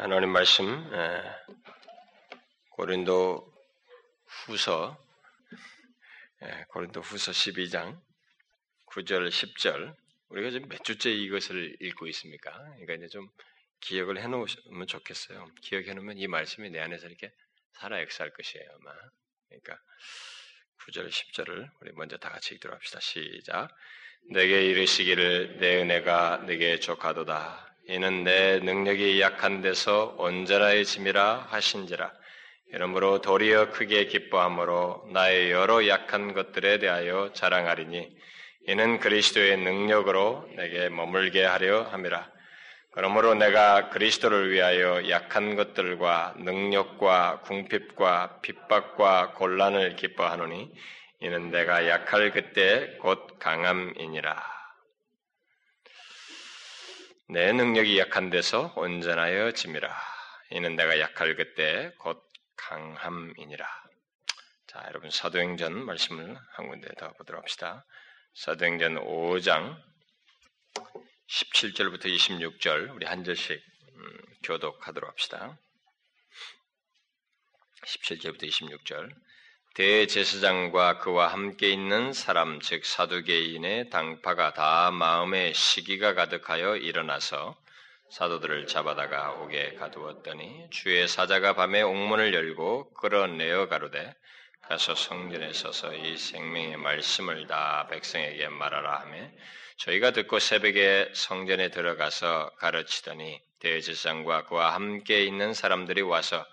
하나님 말씀 고린도 후서 고린도 후서 12장 9절 10절 우리가 지금 몇 주째 이것을 읽고 있습니까? 그러니까 이제 좀 기억을 해놓으면 좋겠어요. 기억해 놓으면 이 말씀이 내 안에서 이렇게 살아 역사할 것이에요, 아마. 그러니까 9절 10절을 우리 먼저 다 같이 읽도록 합시다. 시작. 내게 이르시기를 내 은혜가 내게 족하도다. 이는 내 능력이 약한 데서 온전하의 짐이라 하신지라. 이러므로 도리어 크게 기뻐함으로 나의 여러 약한 것들에 대하여 자랑하리니 이는 그리스도의 능력으로 내게 머물게 하려 함이라. 그러므로 내가 그리스도를 위하여 약한 것들과 능력과 궁핍과 핍박과 곤란을 기뻐하노니 이는 내가 약할 그때 곧 강함이니라. 내 능력이 약한 데서 온전하여 짐이라. 이는 내가 약할 그때 곧 강함이니라. 자, 여러분 사도행전 말씀을 한 군데 더 보도록 합시다. 사도행전 5장 17절부터 26절 우리 한 절씩 음, 교독하도록 합시다. 17절부터 26절 대제사장과 그와 함께 있는 사람 즉 사두개인의 당파가 다 마음에 시기가 가득하여 일어나서 사도들을 잡아다가 옥에 가두었더니 주의 사자가 밤에 옥문을 열고 끌어내어 가로되 가서 성전에 서서 이 생명의 말씀을 다 백성에게 말하라 하며 저희가 듣고 새벽에 성전에 들어가서 가르치더니 대제사장과 그와 함께 있는 사람들이 와서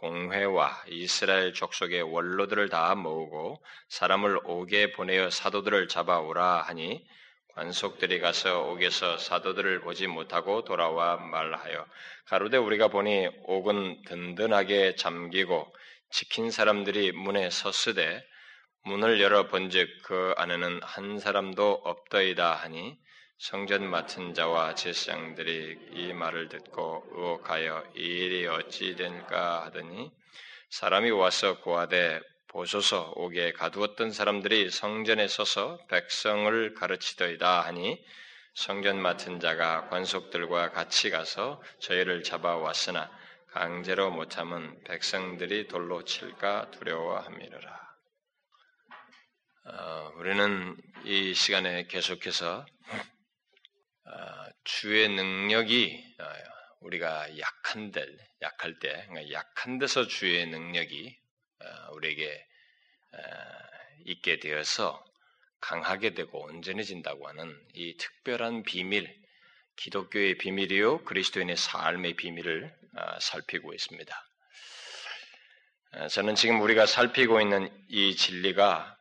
공회와 이스라엘 족속의 원로들을 다 모으고 사람을 옥에 보내어 사도들을 잡아오라 하니 관속들이 가서 옥에서 사도들을 보지 못하고 돌아와 말하여 가로되 우리가 보니 옥은 든든하게 잠기고 지킨 사람들이 문에 섰으되 문을 열어 본즉 그 안에는 한 사람도 없더이다 하니 성전 맡은 자와 제사장들이 이 말을 듣고 의혹하여 이 일이 어찌 된가 하더니 사람이 와서 고하되 보소서 옥에 가두었던 사람들이 성전에 서서 백성을 가르치더이다 하니 성전 맡은 자가 관속들과 같이 가서 저희를 잡아왔으나 강제로 못함은 백성들이 돌로 칠까 두려워함이라. 어, 우리는 이 시간에 계속해서 어, 주의 능력이 어, 우리가 약한 데, 약할 때, 그러니까 약한 데서 주의 능력이 어, 우리에게 있게 되어서 강하게 되고 온전해진다고 하는 이 특별한 비밀, 기독교의 비밀이요 그리스도인의 삶의 비밀을 살피고 있습니다. 저는 지금 우리가 살피고 있는 이 진리가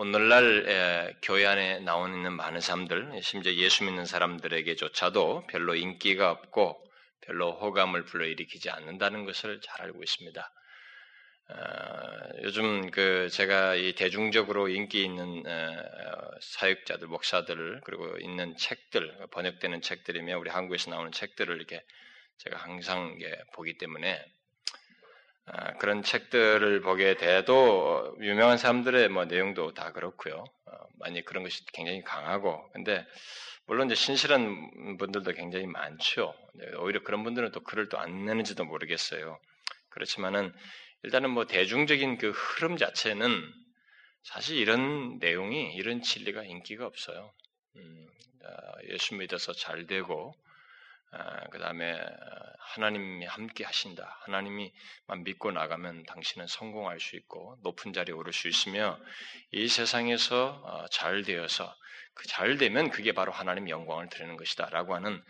오늘날 교회 안에 나오 있는 많은 사람들, 심지어 예수 믿는 사람들에게조차도 별로 인기가 없고 별로 호감을 불러일으키지 않는다는 것을 잘 알고 있습니다. 어, 요즘 그 제가 이 대중적으로 인기 있는 어, 사역자들, 목사들 그리고 있는 책들 번역되는 책들이며 우리 한국에서 나오는 책들을 이렇게 제가 항상 보기 때문에 아, 그런 책들을 보게 돼도 유명한 사람들의 뭐 내용도 다 그렇고요. 어, 많이 그런 것이 굉장히 강하고 근데 물론 이제 신실한 분들도 굉장히 많죠. 오히려 그런 분들은 또 글을 또 안 내는지도 모르겠어요. 그렇지만은 일단은 뭐 대중적인 그 흐름 자체는 사실 이런 내용이 이런 진리가 인기가 없어요. 음, 아, 예수 믿어서 잘 되고 아, 그 다음에 하나님이 함께 하신다. 하나님이만 믿고 나가면 당신은 성공할 수 있고 높은 자리에 오를 수 있으며 이 세상에서 어, 잘 되어서 그잘 되면 그게 바로 하나님 영광을 드리는 것이다라고 하는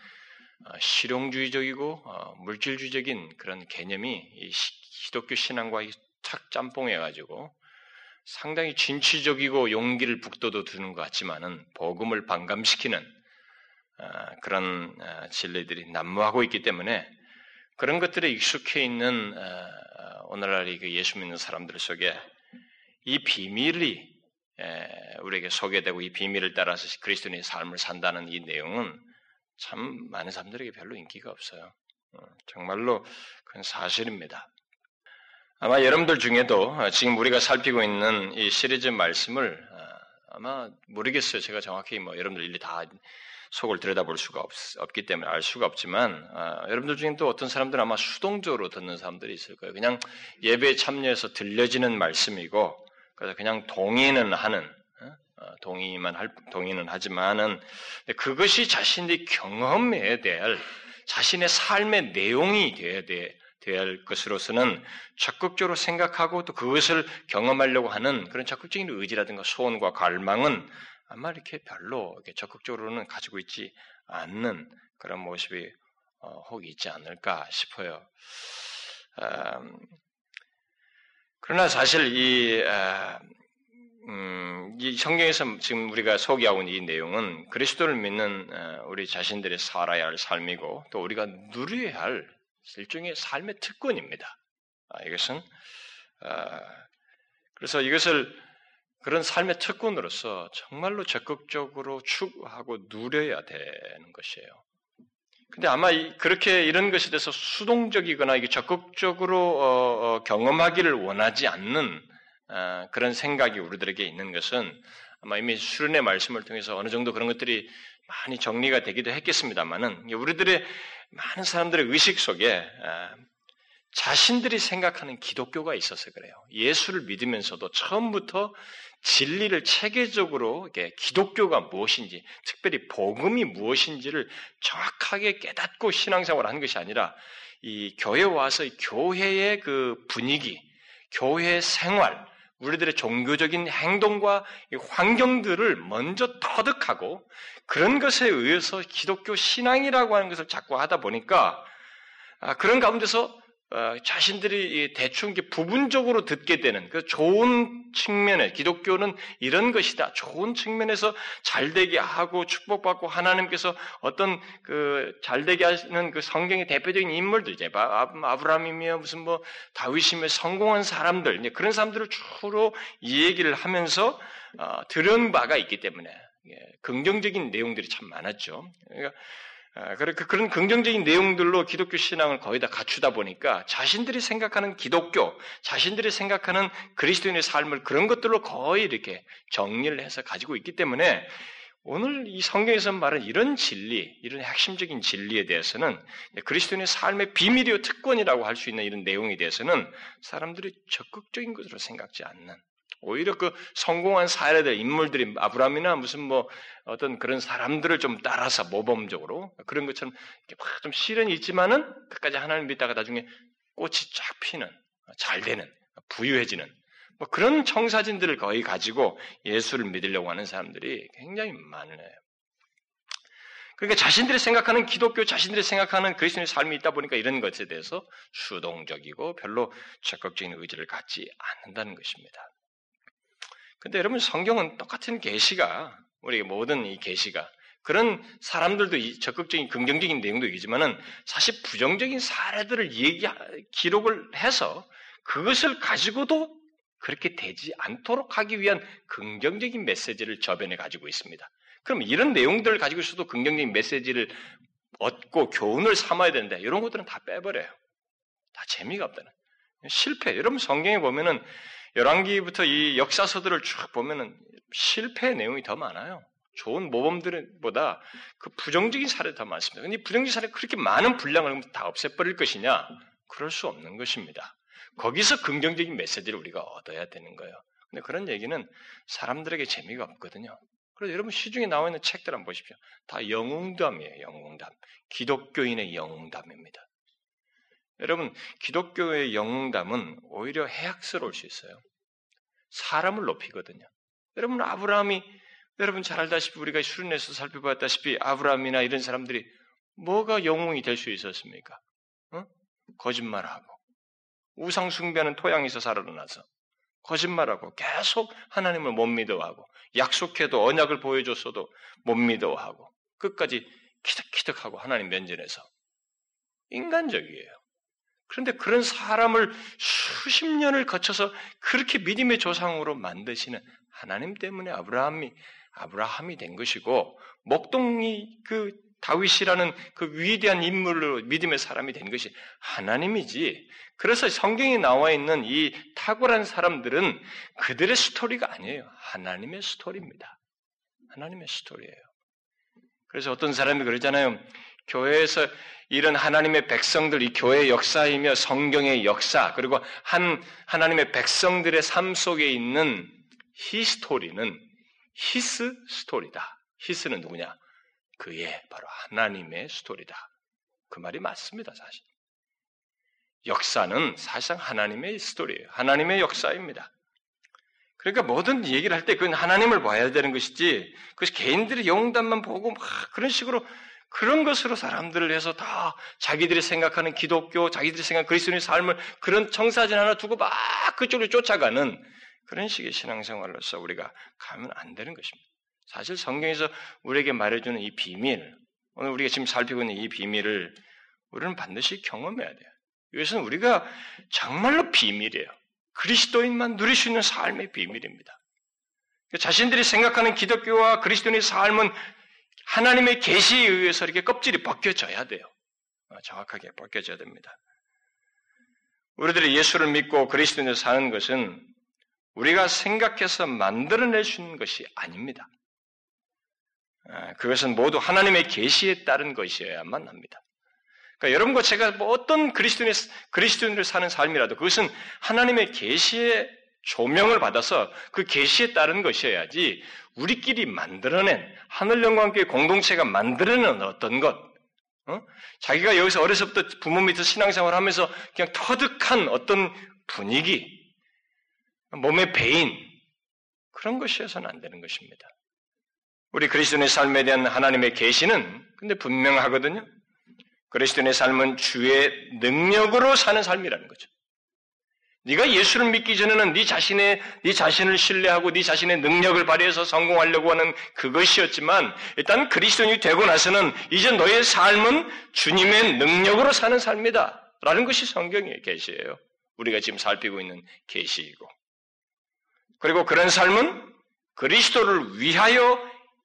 어, 실용주의적이고 어, 물질주의적인 그런 개념이 기독교 신앙과 착 짬뽕해가지고 상당히 진취적이고 용기를 북돋워 두는 것 같지만은 복음을 반감시키는 그런 진리들이 난무하고 있기 때문에 그런 것들에 익숙해 있는 어, 어, 오늘날 그 예수 믿는 사람들 속에 이 비밀이 우리에게 소개되고 이 비밀을 따라서 그리스도인의 삶을 산다는 이 내용은 참 많은 사람들에게 별로 인기가 없어요. 어, 정말로 그건 사실입니다. 아마 여러분들 중에도 지금 우리가 살피고 있는 이 시리즈 말씀을 아마 모르겠어요. 제가 정확히 뭐 여러분들 일리 다 속을 들여다볼 수가 없, 기 때문에 알 수가 없지만 아, 여러분들 중에 또 어떤 사람들은 아마 수동적으로 듣는 사람들이 있을 거예요. 그냥 예배에 참여해서 들려지는 말씀이고 그래서 그냥 동의는 하는 어, 동의만 할 동의는 하지만은 그것이 자신의 경험에 대할 자신의 삶의 내용이 되어야 돼. 될 것으로서는 적극적으로 생각하고 또 그것을 경험하려고 하는 그런 적극적인 의지라든가 소원과 갈망은 아마 이렇게 별로 이렇게 적극적으로는 가지고 있지 않는 그런 모습이 어, 혹 있지 않을까 싶어요. 음, 그러나 사실 이, 아, 음, 이 성경에서 지금 우리가 소개하고 있는 이 내용은 그리스도를 믿는 어, 우리 자신들의 살아야 할 삶이고 또 우리가 누려야 할 일종의 삶의 특권입니다. 아, 이것은 아, 그래서 이것을 그런 삶의 특권으로서 정말로 적극적으로 추구하고 누려야 되는 것이에요. 근데 아마 그렇게 이런 것에 대해서 수동적이거나 이게 적극적으로 어, 어, 경험하기를 원하지 않는 어, 그런 생각이 우리들에게 있는 것은 아마 이미 수련의 말씀을 통해서 어느 정도 그런 것들이 많이 정리가 되기도 했겠습니다만은 우리들의 많은 사람들의 의식 속에 자신들이 생각하는 기독교가 있어서 그래요. 예수를 믿으면서도 처음부터 진리를 체계적으로 기독교가 무엇인지, 특별히 복음이 무엇인지를 정확하게 깨닫고 신앙생활을 하는 것이 아니라 이 교회 와서 교회의 그 분위기, 교회 생활, 우리들의 종교적인 행동과 환경들을 먼저 터득하고 그런 것에 의해서 기독교 신앙이라고 하는 것을 자꾸 하다 보니까 아, 그런 가운데서 어, 자신들이 대충 부분적으로 듣게 되는 그 좋은 측면에 기독교는 이런 것이다. 좋은 측면에서 잘되게 하고 축복받고 하나님께서 어떤 그 잘되게 하시는 그 성경의 대표적인 인물들 이제 아브라함이며 무슨 뭐 다윗이며 성공한 사람들 이제 그런 사람들을 주로 이 얘기를 하면서 어, 들은 바가 있기 때문에 예, 긍정적인 내용들이 참 많았죠. 그러니까 아, 그, 그런 긍정적인 내용들로 기독교 신앙을 거의 다 갖추다 보니까 자신들이 생각하는 기독교, 자신들이 생각하는 그리스도인의 삶을 그런 것들로 거의 이렇게 정리를 해서 가지고 있기 때문에 오늘 이 성경에서 말하는 이런 진리, 이런 핵심적인 진리에 대해서는 그리스도인의 삶의 비밀이요 특권이라고 할 수 있는 이런 내용에 대해서는 사람들이 적극적인 것으로 생각지 않는 오히려 그 성공한 사례들, 인물들이 아브라함이나 무슨 뭐 어떤 그런 사람들을 좀 따라서 모범적으로 그런 것처럼 좀 시련이 있지만은 끝까지 하나님 믿다가 나중에 꽃이 쫙 피는, 잘 되는, 부유해지는 뭐 그런 청사진들을 거의 가지고 예수를 믿으려고 하는 사람들이 굉장히 많네요. 그러니까 자신들이 생각하는 기독교, 자신들이 생각하는 그리스도의 삶이 있다 보니까 이런 것에 대해서 수동적이고 별로 적극적인 의지를 갖지 않는다는 것입니다. 근데 여러분 성경은 똑같은 계시가 우리 모든 이 계시가 그런 사람들도 적극적인 긍정적인 내용도 있지만은 사실 부정적인 사례들을 얘기 기록을 해서 그것을 가지고도 그렇게 되지 않도록 하기 위한 긍정적인 메시지를 저변에 가지고 있습니다. 그럼 이런 내용들을 가지고 있어도 긍정적인 메시지를 얻고 교훈을 삼아야 되는데 이런 것들은 다 빼버려요. 다 재미가 없다는. 실패. 여러분 성경에 보면은 열왕기부터 이 역사서들을 쭉 보면은 실패의 내용이 더 많아요. 좋은 모범들보다 그 부정적인 사례가 더 많습니다. 근데 부정적인 사례가 그렇게 많은 분량을 다 없애버릴 것이냐? 그럴 수 없는 것입니다. 거기서 긍정적인 메시지를 우리가 얻어야 되는 거예요. 근데 그런 얘기는 사람들에게 재미가 없거든요. 그래서 여러분 시중에 나와 있는 책들 한번 보십시오. 다 영웅담이에요, 영웅담. 기독교인의 영웅담입니다. 여러분, 기독교의 영웅담은 오히려 해악스러울 수 있어요. 사람을 높이거든요. 여러분, 아브라함이, 여러분 잘 알다시피 우리가 수련에서 살펴봤다시피 아브라함이나 이런 사람들이 뭐가 영웅이 될 수 있었습니까? 어? 거짓말하고, 우상 숭배하는 토양에서 살아나서, 거짓말하고, 계속 하나님을 못 믿어하고, 약속해도 언약을 보여줬어도 못 믿어하고, 끝까지 키득키득하고 하나님 면전에서. 인간적이에요. 그런데 그런 사람을 수십 년을 거쳐서 그렇게 믿음의 조상으로 만드시는 하나님 때문에 아브라함이 아브라함이 된 것이고 목동이 그 다윗이라는 그 위대한 인물로 믿음의 사람이 된 것이 하나님이지. 그래서 성경에 나와 있는 이 탁월한 사람들은 그들의 스토리가 아니에요. 하나님의 스토리입니다. 하나님의 스토리예요. 그래서 어떤 사람이 그러잖아요. 교회에서 이런 하나님의 백성들, 이 교회 역사이며 성경의 역사, 그리고 한 하나님의 백성들의 삶 속에 있는 히스토리는 히스 스토리다. 히스는 누구냐? 그의 바로 하나님의 스토리다. 그 말이 맞습니다, 사실. 역사는 사실상 하나님의 스토리예요. 하나님의 역사입니다. 그러니까 모든 얘기를 할 때 그건 하나님을 봐야 되는 것이지, 그것이 개인들의 영담만 보고 막 그런 식으로 그런 것으로 사람들을 해서 다 자기들이 생각하는 기독교, 자기들이 생각하는 그리스도인의 삶을 그런 청사진 하나 두고 막 그쪽으로 쫓아가는 그런 식의 신앙생활로서 우리가 가면 안 되는 것입니다. 사실 성경에서 우리에게 말해주는 이 비밀, 오늘 우리가 지금 살피고 있는 이 비밀을 우리는 반드시 경험해야 돼요. 이것은 우리가 정말로 비밀이에요. 그리스도인만 누릴 수 있는 삶의 비밀입니다. 자신들이 생각하는 기독교와 그리스도인의 삶은 하나님의 계시에 의해서 이렇게 껍질이 벗겨져야 돼요. 어, 정확하게 벗겨져야 됩니다. 우리들이 예수를 믿고 그리스도인을 사는 것은 우리가 생각해서 만들어낼 수 있는 것이 아닙니다. 어, 그것은 모두 하나님의 계시에 따른 것이어야만 합니다. 그러니까 여러분과 제가 뭐 어떤 그리스도인을 사는 삶이라도 그것은 하나님의 계시의 조명을 받아서 그 계시에 따른 것이어야지 우리끼리 만들어낸 하늘 영광교회 공동체가 만들어낸 어떤 것, 어? 자기가 여기서 어려서부터 부모 밑에서 신앙생활 하면서 그냥 터득한 어떤 분위기, 몸의 배인, 그런 것이어서는 안 되는 것입니다. 우리 그리스도인의 삶에 대한 하나님의 계시는 근데 분명하거든요. 그리스도인의 삶은 주의 능력으로 사는 삶이라는 거죠. 네가 예수를 믿기 전에는 네 자신의 네 자신을 신뢰하고 네 자신의 능력을 발휘해서 성공하려고 하는 그것이었지만 일단 그리스도인이 되고 나서는 이제 너의 삶은 주님의 능력으로 사는 삶이다라는 것이 성경의 계시예요. 우리가 지금 살피고 있는 계시이고 그리고 그런 삶은 그리스도를 위하여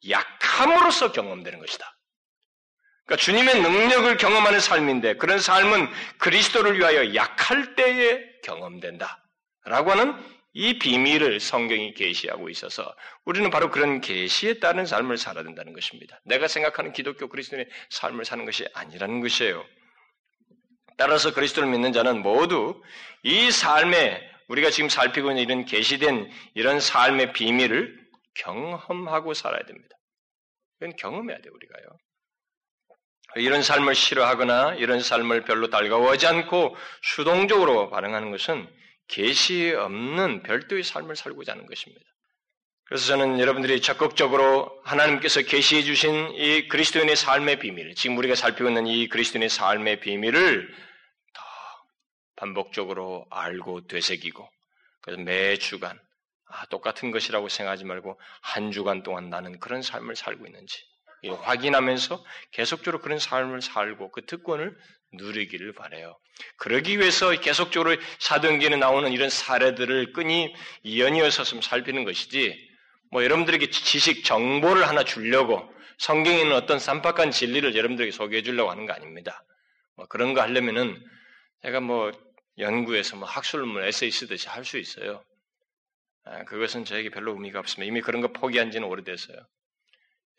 약함으로써 경험되는 것이다. 그러니까 주님의 능력을 경험하는 삶인데 그런 삶은 그리스도를 위하여 약할 때에 경험된다. 라고 하는 이 비밀을 성경이 계시하고 있어서 우리는 바로 그런 계시에 따른 삶을 살아야 된다는 것입니다. 내가 생각하는 기독교 그리스도의 삶을 사는 것이 아니라는 것이에요. 따라서 그리스도를 믿는 자는 모두 이 삶에 우리가 지금 살피고 있는 이런 계시된 이런 삶의 비밀을 경험하고 살아야 됩니다. 이건 경험해야 돼요, 우리가요. 이런 삶을 싫어하거나 이런 삶을 별로 달가워하지 않고 수동적으로 반응하는 것은 계시 없는 별도의 삶을 살고자 하는 것입니다. 그래서 저는 여러분들이 적극적으로 하나님께서 계시해 주신 이 그리스도인의 삶의 비밀, 지금 우리가 살피고 있는 이 그리스도인의 삶의 비밀을 더 반복적으로 알고 되새기고 그래서 매 주간 아, 똑같은 것이라고 생각하지 말고 한 주간 동안 나는 그런 삶을 살고 있는지 확인하면서 계속적으로 그런 삶을 살고 그 특권을 누리기를 바래요. 그러기 위해서 계속적으로 사도행전에 나오는 이런 사례들을 끈이 연이어서 좀 살피는 것이지 뭐 여러분들에게 지식 정보를 하나 주려고 성경에 있는 어떤 쌈박한 진리를 여러분들에게 소개해 주려고 하는 거 아닙니다. 뭐 그런 거 하려면은 제가 뭐 연구해서 뭐 학술문 에세이 쓰듯이 할 수 있어요. 아, 그것은 저에게 별로 의미가 없습니다. 이미 그런 거 포기한 지는 오래됐어요.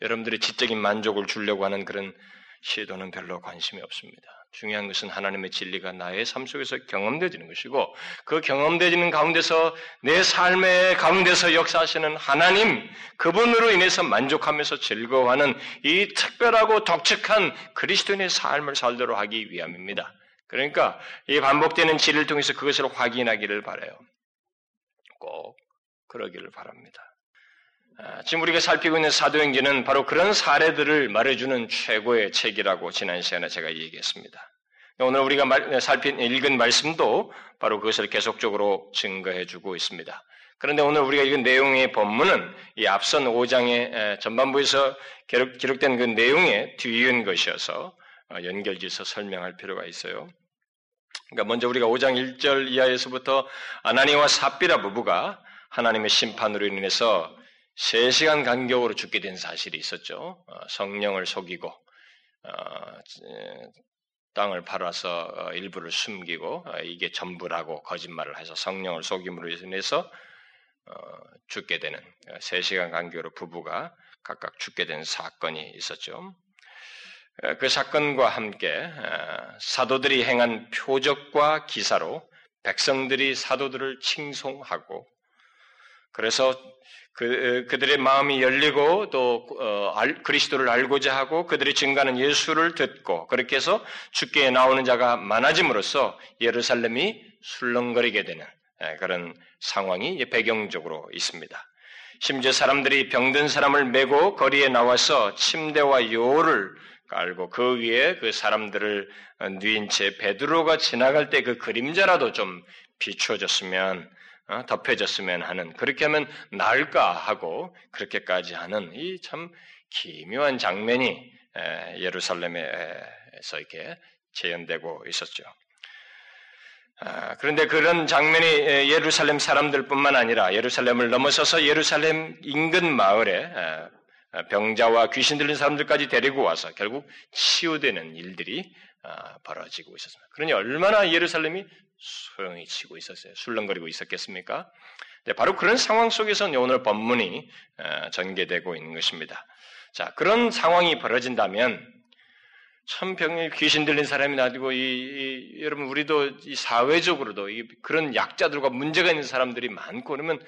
여러분들의 지적인 만족을 주려고 하는 그런 시도는 별로 관심이 없습니다. 중요한 것은 하나님의 진리가 나의 삶 속에서 경험되어지는 것이고 그 경험되어지는 가운데서 내 삶의 가운데서 역사하시는 하나님 그분으로 인해서 만족하면서 즐거워하는 이 특별하고 독특한 그리스도인의 삶을 살도록 하기 위함입니다. 그러니까 이 반복되는 진리를 통해서 그것을 확인하기를 바라요. 꼭 그러기를 바랍니다. 아, 지금 우리가 살피고 있는 사도행전은 바로 그런 사례들을 말해주는 최고의 책이라고 지난 시간에 제가 얘기했습니다. 오늘 우리가 살핀 읽은 말씀도 바로 그것을 계속적으로 증거해주고 있습니다. 그런데 오늘 우리가 읽은 내용의 본문은 이 앞선 5장의 전반부에서 기록 된 그 내용에 뒤이은 것이어서 어, 연결지어서 설명할 필요가 있어요. 그러니까 먼저 우리가 5장 1절 이하에서부터 아나니와 삽비라 부부가 하나님의 심판으로 인해서 3시간 간격으로 죽게 된 사실이 있었죠. 어, 성령을 속이고 어, 땅을 팔아서 어, 일부를 숨기고 이게 전부라고 거짓말을 해서 성령을 속임으로 인해서 죽게 되는 3시간 간격으로 부부가 각각 죽게 된 사건이 있었죠. 그 사건과 함께 사도들이 행한 표적과 기사로 백성들이 사도들을 칭송하고 그래서 그, 그들의 마음이 열리고 또 어, 그리스도를 알고자 하고 그들이 증가하는 예수를 듣고 그렇게 해서 죽게 나오는 자가 많아짐으로써 예루살렘이 술렁거리게 되는 그런 상황이 배경적으로 있습니다. 심지어 사람들이 병든 사람을 메고 거리에 나와서 침대와 요를 깔고 그 위에 그 사람들을 누인 채 베드로가 지나갈 때 그 그림자라도 좀 비추어졌으면 어, 덮여졌으면 하는 그렇게 하면 나을까 하고 그렇게까지 하는 이 참 기묘한 장면이 예루살렘에서 이렇게 재현되고 있었죠. 아, 그런데 그런 장면이 예루살렘 사람들뿐만 아니라 예루살렘을 넘어서서 예루살렘 인근 마을에 병자와 귀신 들린 사람들까지 데리고 와서 결국 치유되는 일들이 아, 벌어지고 있었습니다. 그러니 얼마나 예루살렘이 소용이 치고 있었어요. 술렁거리고 있었겠습니까? 네, 바로 그런 상황 속에서 오늘 본문이 어, 전개되고 있는 것입니다. 자, 그런 상황이 벌어진다면 참 병이 귀신 들린 사람이 나지고 이, 이, 여러분 우리도 이 사회적으로도 이, 그런 약자들과 문제가 있는 사람들이 많고 그러면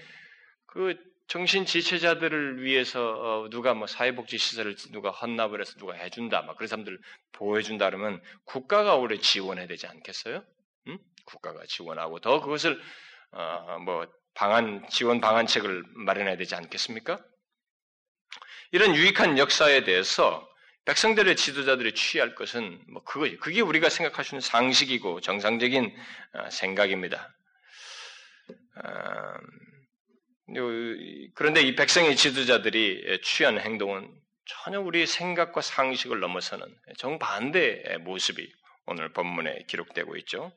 그 정신 지체자들을 위해서 어, 누가 뭐 사회복지 시설을 누가 헌납을 해서 누가 해준다, 막 그런 사람들 보호해준다 그러면 국가가 오래 지원해야 되지 않겠어요? 음? 국가가 지원하고 더 그것을 어, 뭐 방안 지원 방안책을 마련해야 되지 않겠습니까? 이런 유익한 역사에 대해서 백성들의 지도자들이 취할 것은 뭐 그거 그게 우리가 생각할 수 있는 상식이고 정상적인 어, 생각입니다. 그런데 이 백성의 지도자들이 취한 행동은 전혀 우리 생각과 상식을 넘어서는 정반대의 모습이 오늘 본문에 기록되고 있죠.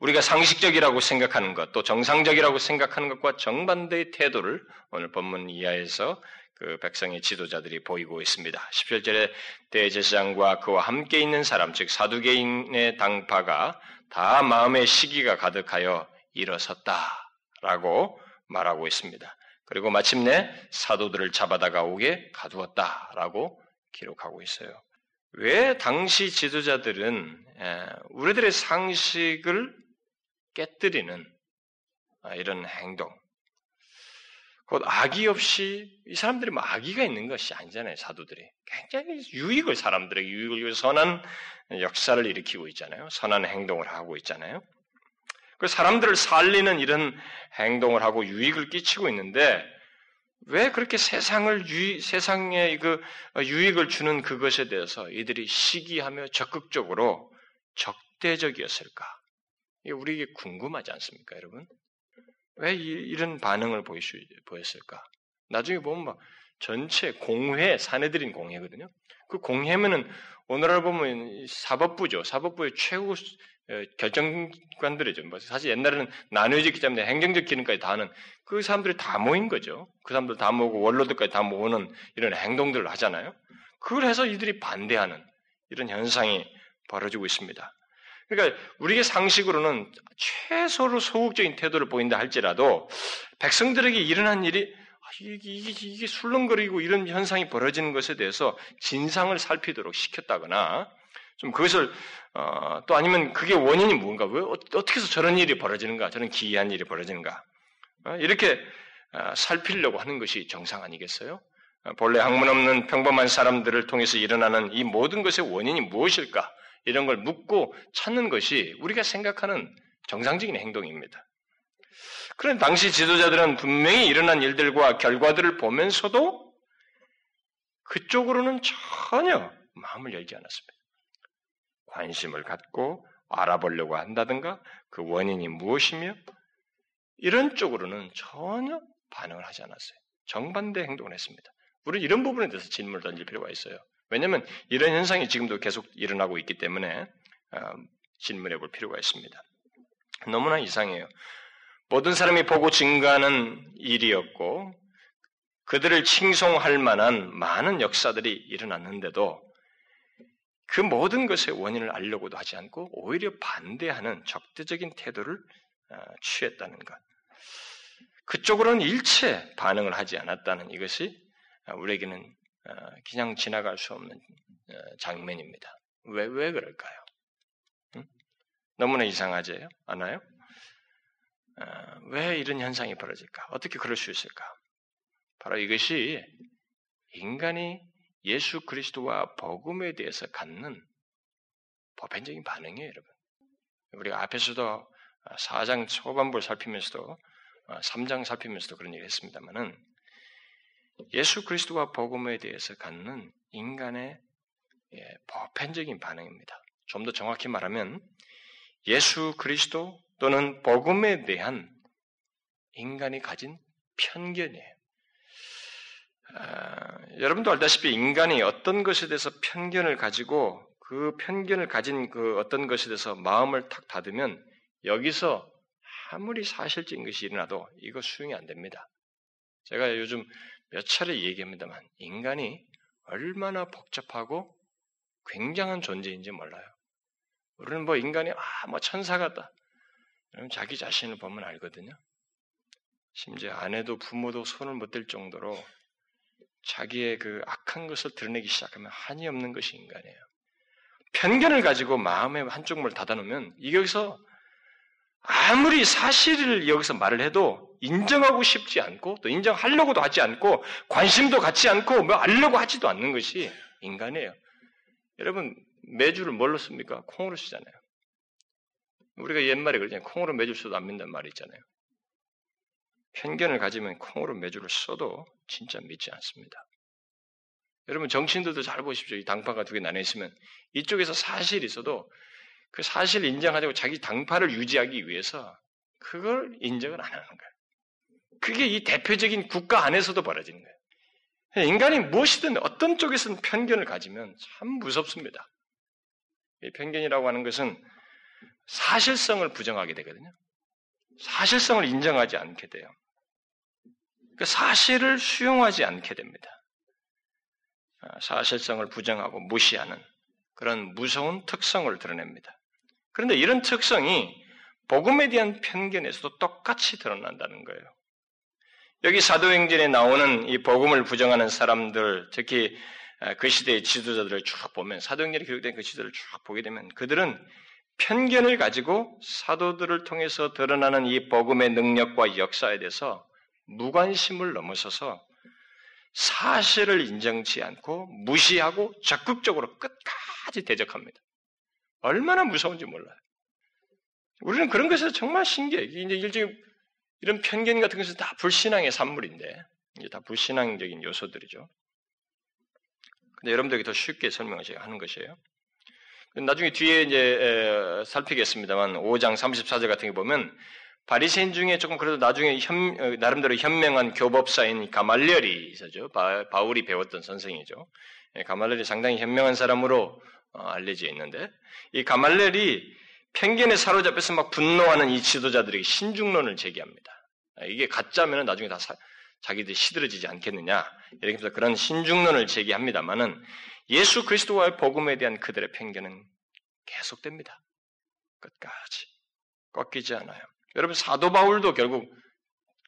우리가 상식적이라고 생각하는 것, 또 정상적이라고 생각하는 것과 정반대의 태도를 오늘 본문 이하에서 그 백성의 지도자들이 보이고 있습니다. 17절에 대제사장과 그와 함께 있는 사람, 즉 사두개인의 당파가 다 마음의 시기가 가득하여 일어섰다라고 말하고 있습니다. 그리고 마침내 사도들을 잡아다가 오게 가두었다라고 기록하고 있어요. 왜 당시 지도자들은 우리들의 상식을 깨뜨리는 아, 이런 행동. 곧 악의 없이 이 사람들이 뭐 악의가 있는 것이 아니잖아요. 사도들이 굉장히 유익을 사람들에게 유익을 위해 선한 역사를 일으키고 있잖아요. 선한 행동을 하고 있잖아요. 그 사람들을 살리는 이런 행동을 하고 유익을 끼치고 있는데 왜 그렇게 세상을 유 세상에 그 유익을 주는 그것에 대해서 이들이 시기하며 적극적으로 적대적이었을까? 이게 우리에게 궁금하지 않습니까, 여러분? 왜 이, 런 반응을 보이수, 보였을까? 나중에 보면 막 전체 공회, 사내들인 공회거든요. 그 공회면은 오늘날 보면 사법부죠. 사법부의 최고 결정관들이죠. 뭐 사실 옛날에는 나누어졌기 때문에 행정적 기능까지 다 하는 그 사람들이 다 모인 거죠. 그 사람들 다 모으고 원로들까지 다 모으는 이런 행동들을 하잖아요. 그걸 해서 이들이 반대하는 이런 현상이 벌어지고 있습니다. 그러니까 우리의 상식으로는 최소로 소극적인 태도를 보인다 할지라도 백성들에게 일어난 일이 아, 이게, 이게, 이게 술렁거리고 이런 현상이 벌어지는 것에 대해서 진상을 살피도록 시켰다거나 좀 그것을 어, 또 아니면 그게 원인이 뭔가 왜 어떻게 해서 저런 일이 벌어지는가 저런 기이한 일이 벌어지는가 어, 이렇게 어, 살피려고 하는 것이 정상 아니겠어요? 어, 본래 학문 없는 평범한 사람들을 통해서 일어나는 이 모든 것의 원인이 무엇일까? 이런 걸 묻고 찾는 것이 우리가 생각하는 정상적인 행동입니다. 그런 당시 지도자들은 분명히 일어난 일들과 결과들을 보면서도 그쪽으로는 전혀 마음을 열지 않았습니다. 관심을 갖고 알아보려고 한다든가 그 원인이 무엇이며 이런 쪽으로는 전혀 반응을 하지 않았어요. 정반대 행동을 했습니다. 우리는 이런 부분에 대해서 질문을 던질 필요가 있어요. 왜냐하면 이런 현상이 지금도 계속 일어나고 있기 때문에 어, 질문해 볼 필요가 있습니다. 너무나 이상해요. 모든 사람이 보고 증가하는 일이었고 그들을 칭송할 만한 많은 역사들이 일어났는데도 그 모든 것의 원인을 알려고도 하지 않고 오히려 반대하는 적대적인 태도를 어, 취했다는 것. 그쪽으로는 일체 반응을 하지 않았다는 이것이 우리에게는 그냥 지나갈 수 없는 장면입니다. 왜, 왜 그럴까요? 응? 너무나 이상하지 않아요? 왜 이런 현상이 벌어질까? 어떻게 그럴 수 있을까? 바로 이것이 인간이 예수 그리스도와 복음에 대해서 갖는 보편적인 반응이에요, 여러분. 우리가 앞에서도 4장 초반부를 살피면서도 3장 살피면서도 그런 얘기를 했습니다만은 예수 그리스도와 복음에 대해서 갖는 인간의 예, 보편적인 반응입니다. 좀 더 정확히 말하면 예수 그리스도 또는 복음에 대한 인간이 가진 편견이에요. 아, 여러분도 알다시피 인간이 어떤 것에 대해서 편견을 가지고 그 편견을 가진 그 어떤 것에 대해서 마음을 탁 닫으면 여기서 아무리 사실적인 것이 일어나도 이거 수용이 안 됩니다. 제가 요즘 몇 차례 얘기합니다만 인간이 얼마나 복잡하고 굉장한 존재인지 몰라요. 우리는 뭐 인간이 아 뭐 천사 같다. 여러분 자기 자신을 보면 알거든요. 심지어 아내도 부모도 손을 못 댈 정도로 자기의 그 악한 것을 드러내기 시작하면 한이 없는 것이 인간이에요. 편견을 가지고 마음의 한쪽 문을 닫아놓으면 여기서 아무리 사실을 여기서 말을 해도 인정하고 싶지 않고 또 인정하려고도 하지 않고 관심도 갖지 않고 뭐 알려고 하지도 않는 것이 인간이에요. 여러분 매주를 뭘로 씁니까? 콩으로 쓰잖아요. 우리가 옛말에 그러잖아요. 콩으로 매주 써도 안 믿는 말이 있잖아요. 편견을 가지면 콩으로 매주를 써도 진짜 믿지 않습니다. 여러분 정치인들도 잘 보십시오. 이 당파가 두 개 나눠 있으면 이쪽에서 사실이 있어도 그 사실을 인정하려고 자기 당파를 유지하기 위해서 그걸 인정을 안 하는 거예요. 그게 이 대표적인 국가 안에서도 벌어지는 거예요. 인간이 무엇이든 어떤 쪽에서는 편견을 가지면 참 무섭습니다. 이 편견이라고 하는 것은 사실성을 부정하게 되거든요. 사실성을 인정하지 않게 돼요. 그 사실을 수용하지 않게 됩니다. 아, 사실성을 부정하고 무시하는 그런 무서운 특성을 드러냅니다. 그런데 이런 특성이 복음에 대한 편견에서도 똑같이 드러난다는 거예요. 여기 사도행전에 나오는 이 복음을 부정하는 사람들, 특히 아, 그 시대의 지도자들을 쭉 보면 사도행전에 기록된 그 지도를 쭉 보게 되면 그들은 편견을 가지고 사도들을 통해서 드러나는 이 복음의 능력과 역사에 대해서 무관심을 넘어서서 사실을 인정치 않고 무시하고 적극적으로 끝까지 대적합니다. 얼마나 무서운지 몰라요. 우리는 그런 것에서 정말 신기해. 이제 일종의 이런 편견 같은 것은 다 불신앙의 산물인데, 이제 다 불신앙적인 요소들이죠. 근데 여러분들에게 더 쉽게 설명하는 것이에요. 나중에 뒤에 이제 살피겠습니다만 5장 34절 같은 게 보면 바리새인 중에 조금 그래도 나중에 현, 어, 나름대로 현명한 교법사인 가말리엘이 있었죠. 바, 울이 배웠던 선생이죠. 예, 가말리엘이 상당히 현명한 사람으로 어, 알려져 있는데 이 가말리엘이 편견에 사로잡혀서 막 분노하는 이 지도자들에게 신중론을 제기합니다. 아, 이게 가짜면 나중에 다 사, 자기들이 시들어지지 않겠느냐 이렇게 해서 그런 신중론을 제기합니다만은 예수 그리스도와의 복음에 대한 그들의 편견은 계속됩니다. 끝까지 꺾이지 않아요. 여러분 사도 바울도 결국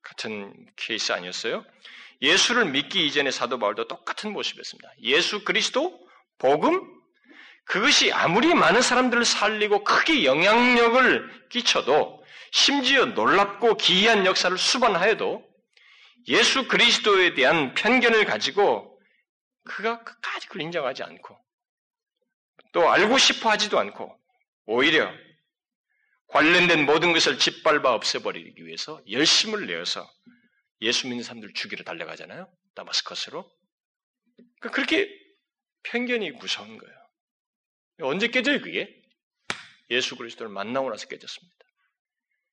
같은 케이스 아니었어요? 예수를 믿기 이전에 사도 바울도 똑같은 모습이었습니다. 예수 그리스도 복음 그것이 아무리 많은 사람들을 살리고 크게 영향력을 끼쳐도 심지어 놀랍고 기이한 역사를 수반하여도 예수 그리스도에 대한 편견을 가지고 그가 끝까지 그걸 인정하지 않고 또 알고 싶어 하지도 않고 오히려 관련된 모든 것을 짓밟아 없애버리기 위해서 열심을 내어서 예수 믿는 사람들 죽이러 달려가잖아요. 다마스커스로. 그러니까 그렇게 편견이 무서운 거예요. 언제 깨져요, 그게? 예수 그리스도를 만나고 나서 깨졌습니다.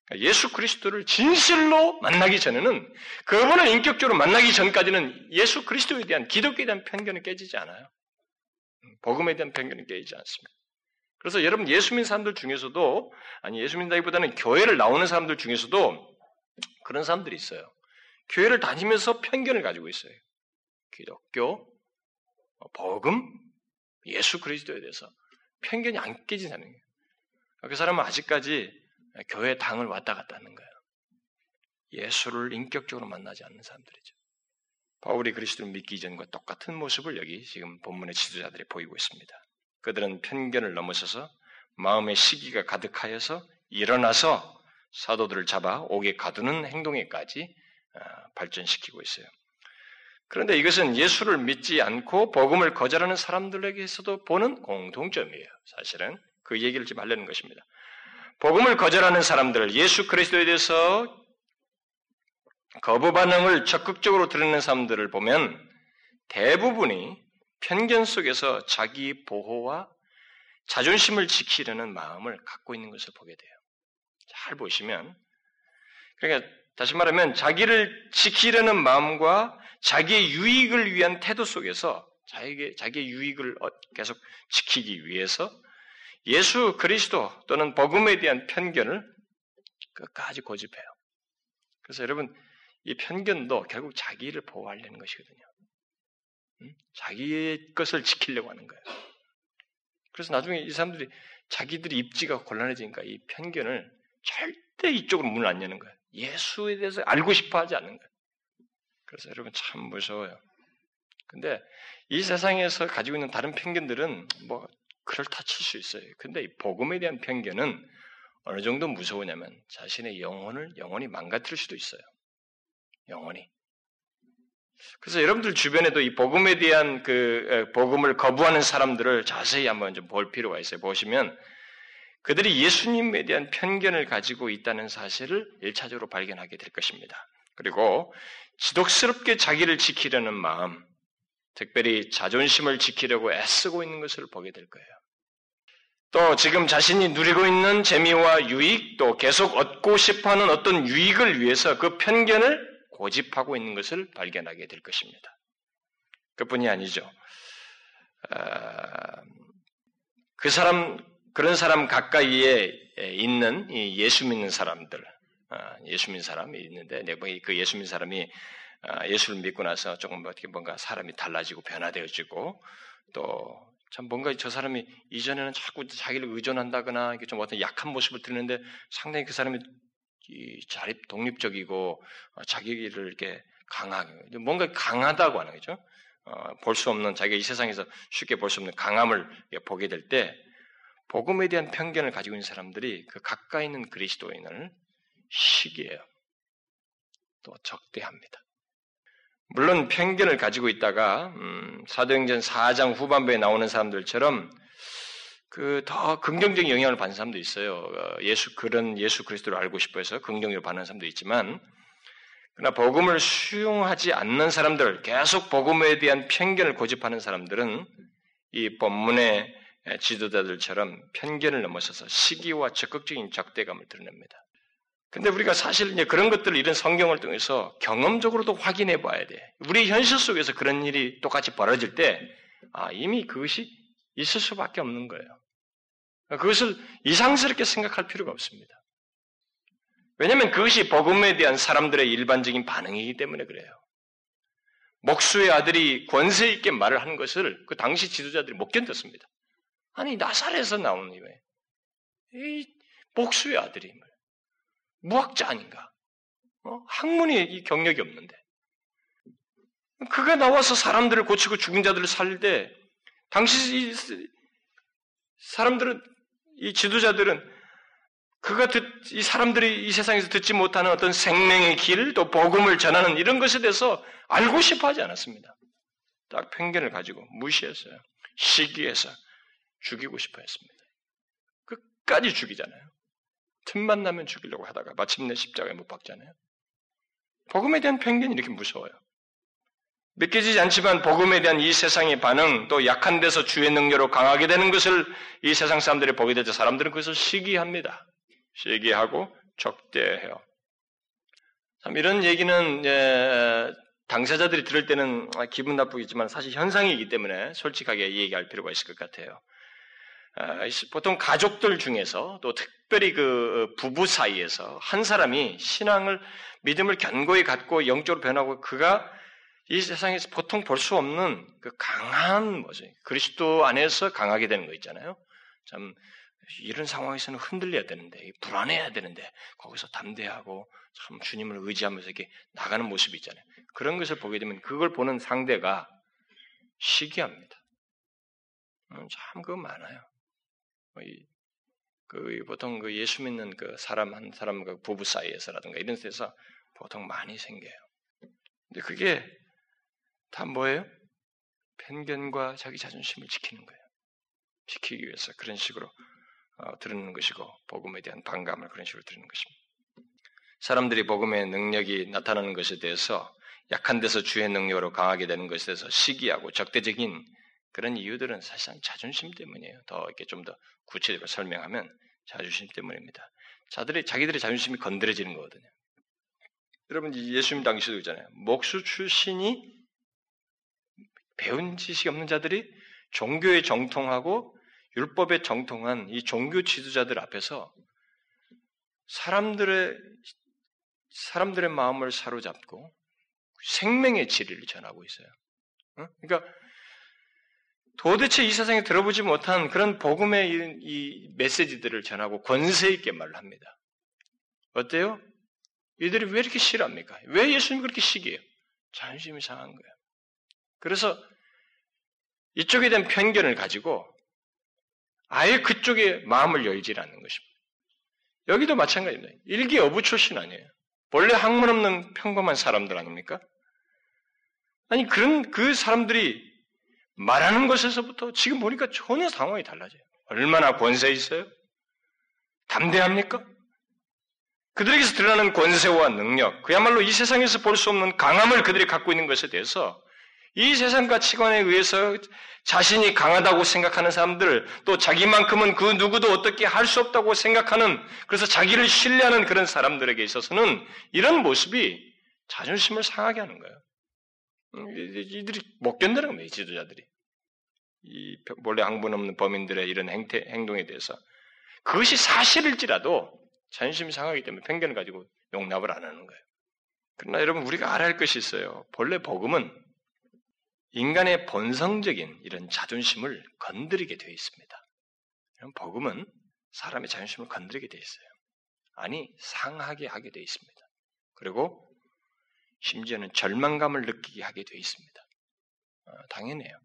그러니까 예수 그리스도를 진실로 만나기 전에는 그분을 인격적으로 만나기 전까지는 예수 그리스도에 대한 기독교에 대한 편견은 깨지지 않아요. 복음에 대한 편견은 깨지지 않습니다. 그래서 여러분 예수 믿는 사람들 중에서도 아니 예수 믿는다기보다는 교회를 나오는 사람들 중에서도 그런 사람들이 있어요. 교회를 다니면서 편견을 가지고 있어요. 기독교, 뭐 복음, 예수 그리스도에 대해서 편견이 안 깨진 사람이에요. 그 사람은 아직까지 교회 당을 왔다 갔다 하는 거예요. 예수를 인격적으로 만나지 않는 사람들이죠. 바울이 그리스도를 믿기 전과 똑같은 모습을 여기 지금 본문의 지도자들이 보이고 있습니다. 그들은 편견을 넘어서서 마음의 시기가 가득하여서 일어나서 사도들을 잡아 옥에 가두는 행동에까지 어, 발전시키고 있어요. 그런데 이것은 예수를 믿지 않고 복음을 거절하는 사람들에게서도 보는 공통점이에요. 사실은 그 얘기를 좀 하려는 것입니다. 복음을 거절하는 사람들, 예수 그리스도에 대해서 거부 반응을 적극적으로 드러내는 사람들을 보면 대부분이 편견 속에서 자기 보호와 자존심을 지키려는 마음을 갖고 있는 것을 보게 돼요. 잘 보시면 그러니까 다시 말하면 자기를 지키려는 마음과 자기의 유익을 위한 태도 속에서 자기 자기의 유익을 어, 계속 지키기 위해서 예수 그리스도 또는 복음에 대한 편견을 끝까지 고집해요. 그래서 여러분 이 편견도 결국 자기를 보호하려는 것이거든요. 자기의 것을 지키려고 하는 거예요. 그래서 나중에 이 사람들이 자기들이 입지가 곤란해지니까 이 편견을 절대 이쪽으로 문을 안 여는 거예요. 예수에 대해서 알고 싶어 하지 않는 거예요. 그래서 여러분 참 무서워요. 근데 이 세상에서 가지고 있는 다른 편견들은 뭐 그럴 다 칠 수 있어요. 근데 이 복음에 대한 편견은 어느 정도 무서우냐면 자신의 영혼을 영혼이 망가뜨릴 수도 있어요. 영혼이. 그래서 여러분들 주변에도 이 복음에 대한 그 복음을 거부하는 사람들을 자세히 한번 좀 볼 필요가 있어요. 보시면 그들이 예수님에 대한 편견을 가지고 있다는 사실을 일차적으로 발견하게 될 것입니다. 그리고 지독스럽게 자기를 지키려는 마음, 특별히 자존심을 지키려고 애쓰고 있는 것을 보게 될 거예요. 또 지금 자신이 누리고 있는 재미와 유익, 또 계속 얻고 싶어 하는 어떤 유익을 위해서 그 편견을 고집하고 있는 것을 발견하게 될 것입니다. 그뿐이 아니죠. 아, 그 사람, 그런 사람 가까이에 있는 예수 믿는 사람들, 아, 예수 믿는 사람이 있는데, 그 예수 믿는 사람이 아, 예수를 믿고 나서 조금 어떻게 뭔가 사람이 달라지고 변화되어지고 또 참 뭔가 저 사람이 이전에는 자꾸 자기를 의존한다거나 좀 어떤 약한 모습을 드리는데 상당히 그 사람이 자립 독립적이고 어, 자기를 이렇게 강하게 뭔가 강하다고 하는 거죠. 어, 볼 수 없는 자기가 이 세상에서 쉽게 볼 수 없는 강함을 보게 될 때 복음에 대한 편견을 가지고 있는 사람들이 그 가까이 있는 그리스도인을 시기해요. 또 적대합니다. 물론 편견을 가지고 있다가 음, 사도행전 4장 후반부에 나오는 사람들처럼 그 더 긍정적인 영향을 받는 사람도 있어요. 어, 예수 그런 예수 그리스도를 알고 싶어해서 긍정적으로 받는 사람도 있지만 그러나 복음을 수용하지 않는 사람들, 계속 복음에 대한 편견을 고집하는 사람들은 이 본문의 지도자들처럼 편견을 넘어서서 시기와 적극적인 적대감을 드러냅니다. 근데 우리가 사실 이제 그런 것들을 이런 성경을 통해서 경험적으로도 확인해 봐야 돼. 우리 현실 속에서 그런 일이 똑같이 벌어질 때, 아, 이미 그것이 있을 수밖에 없는 거예요. 그것을 이상스럽게 생각할 필요가 없습니다. 왜냐하면 그것이 복음에 대한 사람들의 일반적인 반응이기 때문에 그래요. 목수의 아들이 권세 있게 말을 하는 것을 그 당시 지도자들이 못 견뎠습니다. 아니 나사렛에서 나오는 이왜 이 목수의 아들이 무학자 아닌가? 어? 학문이 이 경력이 없는데 그가 나와서 사람들을 고치고 죽은 자들을 살릴 때 당시 사람들은 이 지도자들은 그가 듣, 이 사람들이 이 세상에서 듣지 못하는 어떤 생명의 길, 또 복음을 전하는 이런 것에 대해서 알고 싶어 하지 않았습니다. 딱 편견을 가지고 무시했어요. 시기해서 죽이고 싶어 했습니다. 끝까지 죽이잖아요. 틈만 나면 죽이려고 하다가 마침내 십자가에 못 박잖아요. 복음에 대한 편견이 이렇게 무서워요. 믿기지 않지만 복음에 대한 이 세상의 반응, 또 약한 데서 주의 능력으로 강하게 되는 것을 이 세상 사람들이 보게 되죠. 사람들은 그것을 시기합니다. 시기하고 적대해요. 참 이런 얘기는 예, 당사자들이 들을 때는 기분 나쁘겠지만 사실 현상이기 때문에 솔직하게 얘기할 필요가 있을 것 같아요. 아, 보통 가족들 중에서 또 특별히 그 부부 사이에서 한 사람이 신앙을 믿음을 견고히 갖고 영적으로 변하고 그가 이 세상에서 보통 볼 수 없는 그 강한 뭐지 그리스도 안에서 강하게 되는 거 있잖아요. 참 이런 상황에서는 흔들려야 되는데, 불안해야 되는데, 거기서 담대하고 참 주님을 의지하면서 이렇게 나가는 모습이 있잖아요. 그런 것을 보게 되면 그걸 보는 상대가 시기합니다. 음, 참 그거 많아요. 뭐그 보통 그 예수 믿는 그 사람 한 사람 과 부부 사이에서라든가 이런 데서 보통 많이 생겨요. 근데 그게 다 뭐예요? 편견과 자기 자존심을 지키는 거예요. 지키기 위해서 그런 식으로 어, 들는 것이고 복음에 대한 반감을 그런 식으로 드리는 것입니다. 사람들이 복음의 능력이 나타나는 것에 대해서 약한 데서 주의 능력으로 강하게 되는 것에 대해서 시기하고 적대적인 그런 이유들은 사실상 자존심 때문이에요. 더 이렇게 좀 더 구체적으로 설명하면 자존심 때문입니다. 자들이 자기들의 자존심이 건드려지는 거거든요. 여러분 예수님 당시도 있잖아요. 목수 출신이 배운 지식이 없는 자들이 종교에 정통하고 율법에 정통한 이 종교 지도자들 앞에서 사람들의 사람들의 마음을 사로잡고 생명의 진리를 전하고 있어요. 그러니까 도대체 이 세상에 들어보지 못한 그런 복음의 이, 이 메시지들을 전하고 권세 있게 말을 합니다. 어때요? 이들이 왜 이렇게 싫어합니까? 왜 예수님이 그렇게 시기해요? 자존심이 상한 거예요. 그래서 이쪽에 대한 편견을 가지고 아예 그쪽에 마음을 열지 않는 것입니다. 여기도 마찬가지입니다. 일기 어부 출신 아니에요. 원래 학문 없는 평범한 사람들 아닙니까? 아니 그런 그 사람들이 말하는 것에서부터 지금 보니까 전혀 상황이 달라져요. 얼마나 권세 있어요? 담대합니까? 그들에게서 드러나는 권세와 능력, 그야말로 이 세상에서 볼 수 없는 강함을 그들이 갖고 있는 것에 대해서 이 세상 가치관에 의해서 자신이 강하다고 생각하는 사람들, 또 자기만큼은 그 누구도 어떻게 할 수 없다고 생각하는, 그래서 자기를 신뢰하는 그런 사람들에게 있어서는 이런 모습이 자존심을 상하게 하는 거예요. 음, 이들이 못 견디는 겁니다, 이 지도자들이. 이 원래 항분 없는 범인들의 이런 행태, 행동에 대해서. 그것이 사실일지라도 자존심이 상하기 때문에 편견을 가지고 용납을 안 하는 거예요. 그러나 여러분, 우리가 알아야 할 것이 있어요. 본래 복음은 인간의 본성적인 이런 자존심을 건드리게 되어 있습니다. 복음은 사람의 자존심을 건드리게 되어 있어요. 아니, 상하게 하게 되어 있습니다. 그리고 심지어는 절망감을 느끼게 하게 되어 있습니다. 어, 당연해요.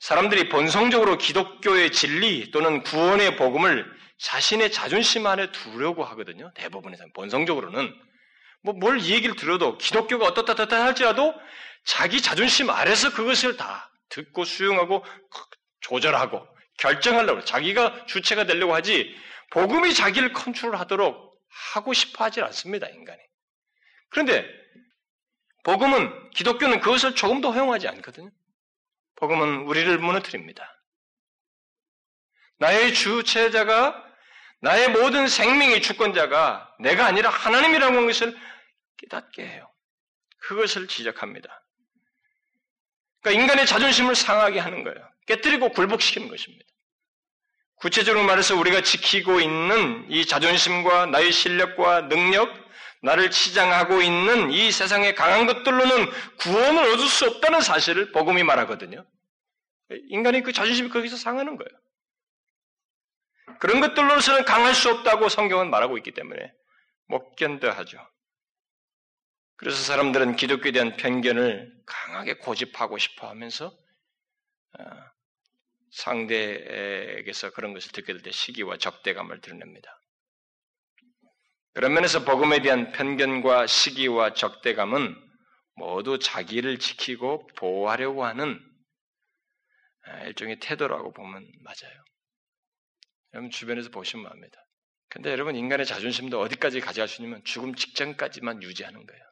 사람들이 본성적으로 기독교의 진리 또는 구원의 복음을 자신의 자존심 안에 두려고 하거든요. 대부분에서는 본성적으로는 뭐 뭘 얘기를 들어도 기독교가 어떻다 어떻다 할지라도 자기 자존심 아래서 그것을 다 듣고 수용하고 조절하고 결정하려고 자기가 주체가 되려고 하지 복음이 자기를 컨트롤하도록 하고 싶어 하지 않습니다 인간이. 그런데 복음은 기독교는 그것을 조금도 허용하지 않거든요. 복음은 우리를 무너뜨립니다. 나의 주체자가 나의 모든 생명의 주권자가 내가 아니라 하나님이라고 하는 것을 깨닫게 해요. 그것을 지적합니다. 그러니까 인간의 자존심을 상하게 하는 거예요. 깨뜨리고 굴복시키는 것입니다. 구체적으로 말해서 우리가 지키고 있는 이 자존심과 나의 실력과 능력, 나를 치장하고 있는 이 세상의 강한 것들로는 구원을 얻을 수 없다는 사실을 복음이 말하거든요. 인간의 그 자존심이 거기서 상하는 거예요. 그런 것들로서는 강할 수 없다고 성경은 말하고 있기 때문에 못 견뎌 하죠. 그래서 사람들은 기독교에 대한 편견을 강하게 고집하고 싶어 하면서 어, 상대에게서 그런 것을 듣게 될 때 시기와 적대감을 드러냅니다. 그런 면에서 복음에 대한 편견과 시기와 적대감은 모두 자기를 지키고 보호하려고 하는 아, 일종의 태도라고 보면 맞아요. 여러분 주변에서 보시면 압니다. 근데 여러분 인간의 자존심도 어디까지 가져갈 수 있냐면 죽음 직전까지만 유지하는 거예요.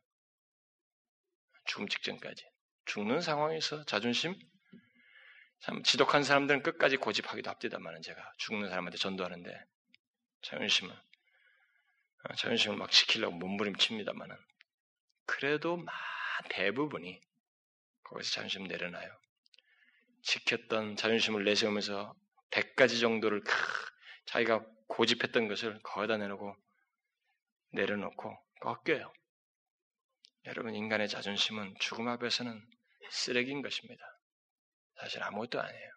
죽음 직전까지. 죽는 상황에서 자존심? 참 지독한 사람들은 끝까지 고집하기도 합디다만은 제가 죽는 사람한테 전도하는데 자존심은 어, 자존심을 막 지키려고 몸부림칩니다만은 그래도 막 대부분이 거기서 자존심 내려놔요. 지켰던 자존심을 내세우면서 100가지 정도를 크, 자기가 고집했던 것을 거기다 내놓고 내려놓고 꺾여요. 여러분 인간의 자존심은 죽음 앞에서는 쓰레기인 것입니다. 사실 아무것도 아니에요.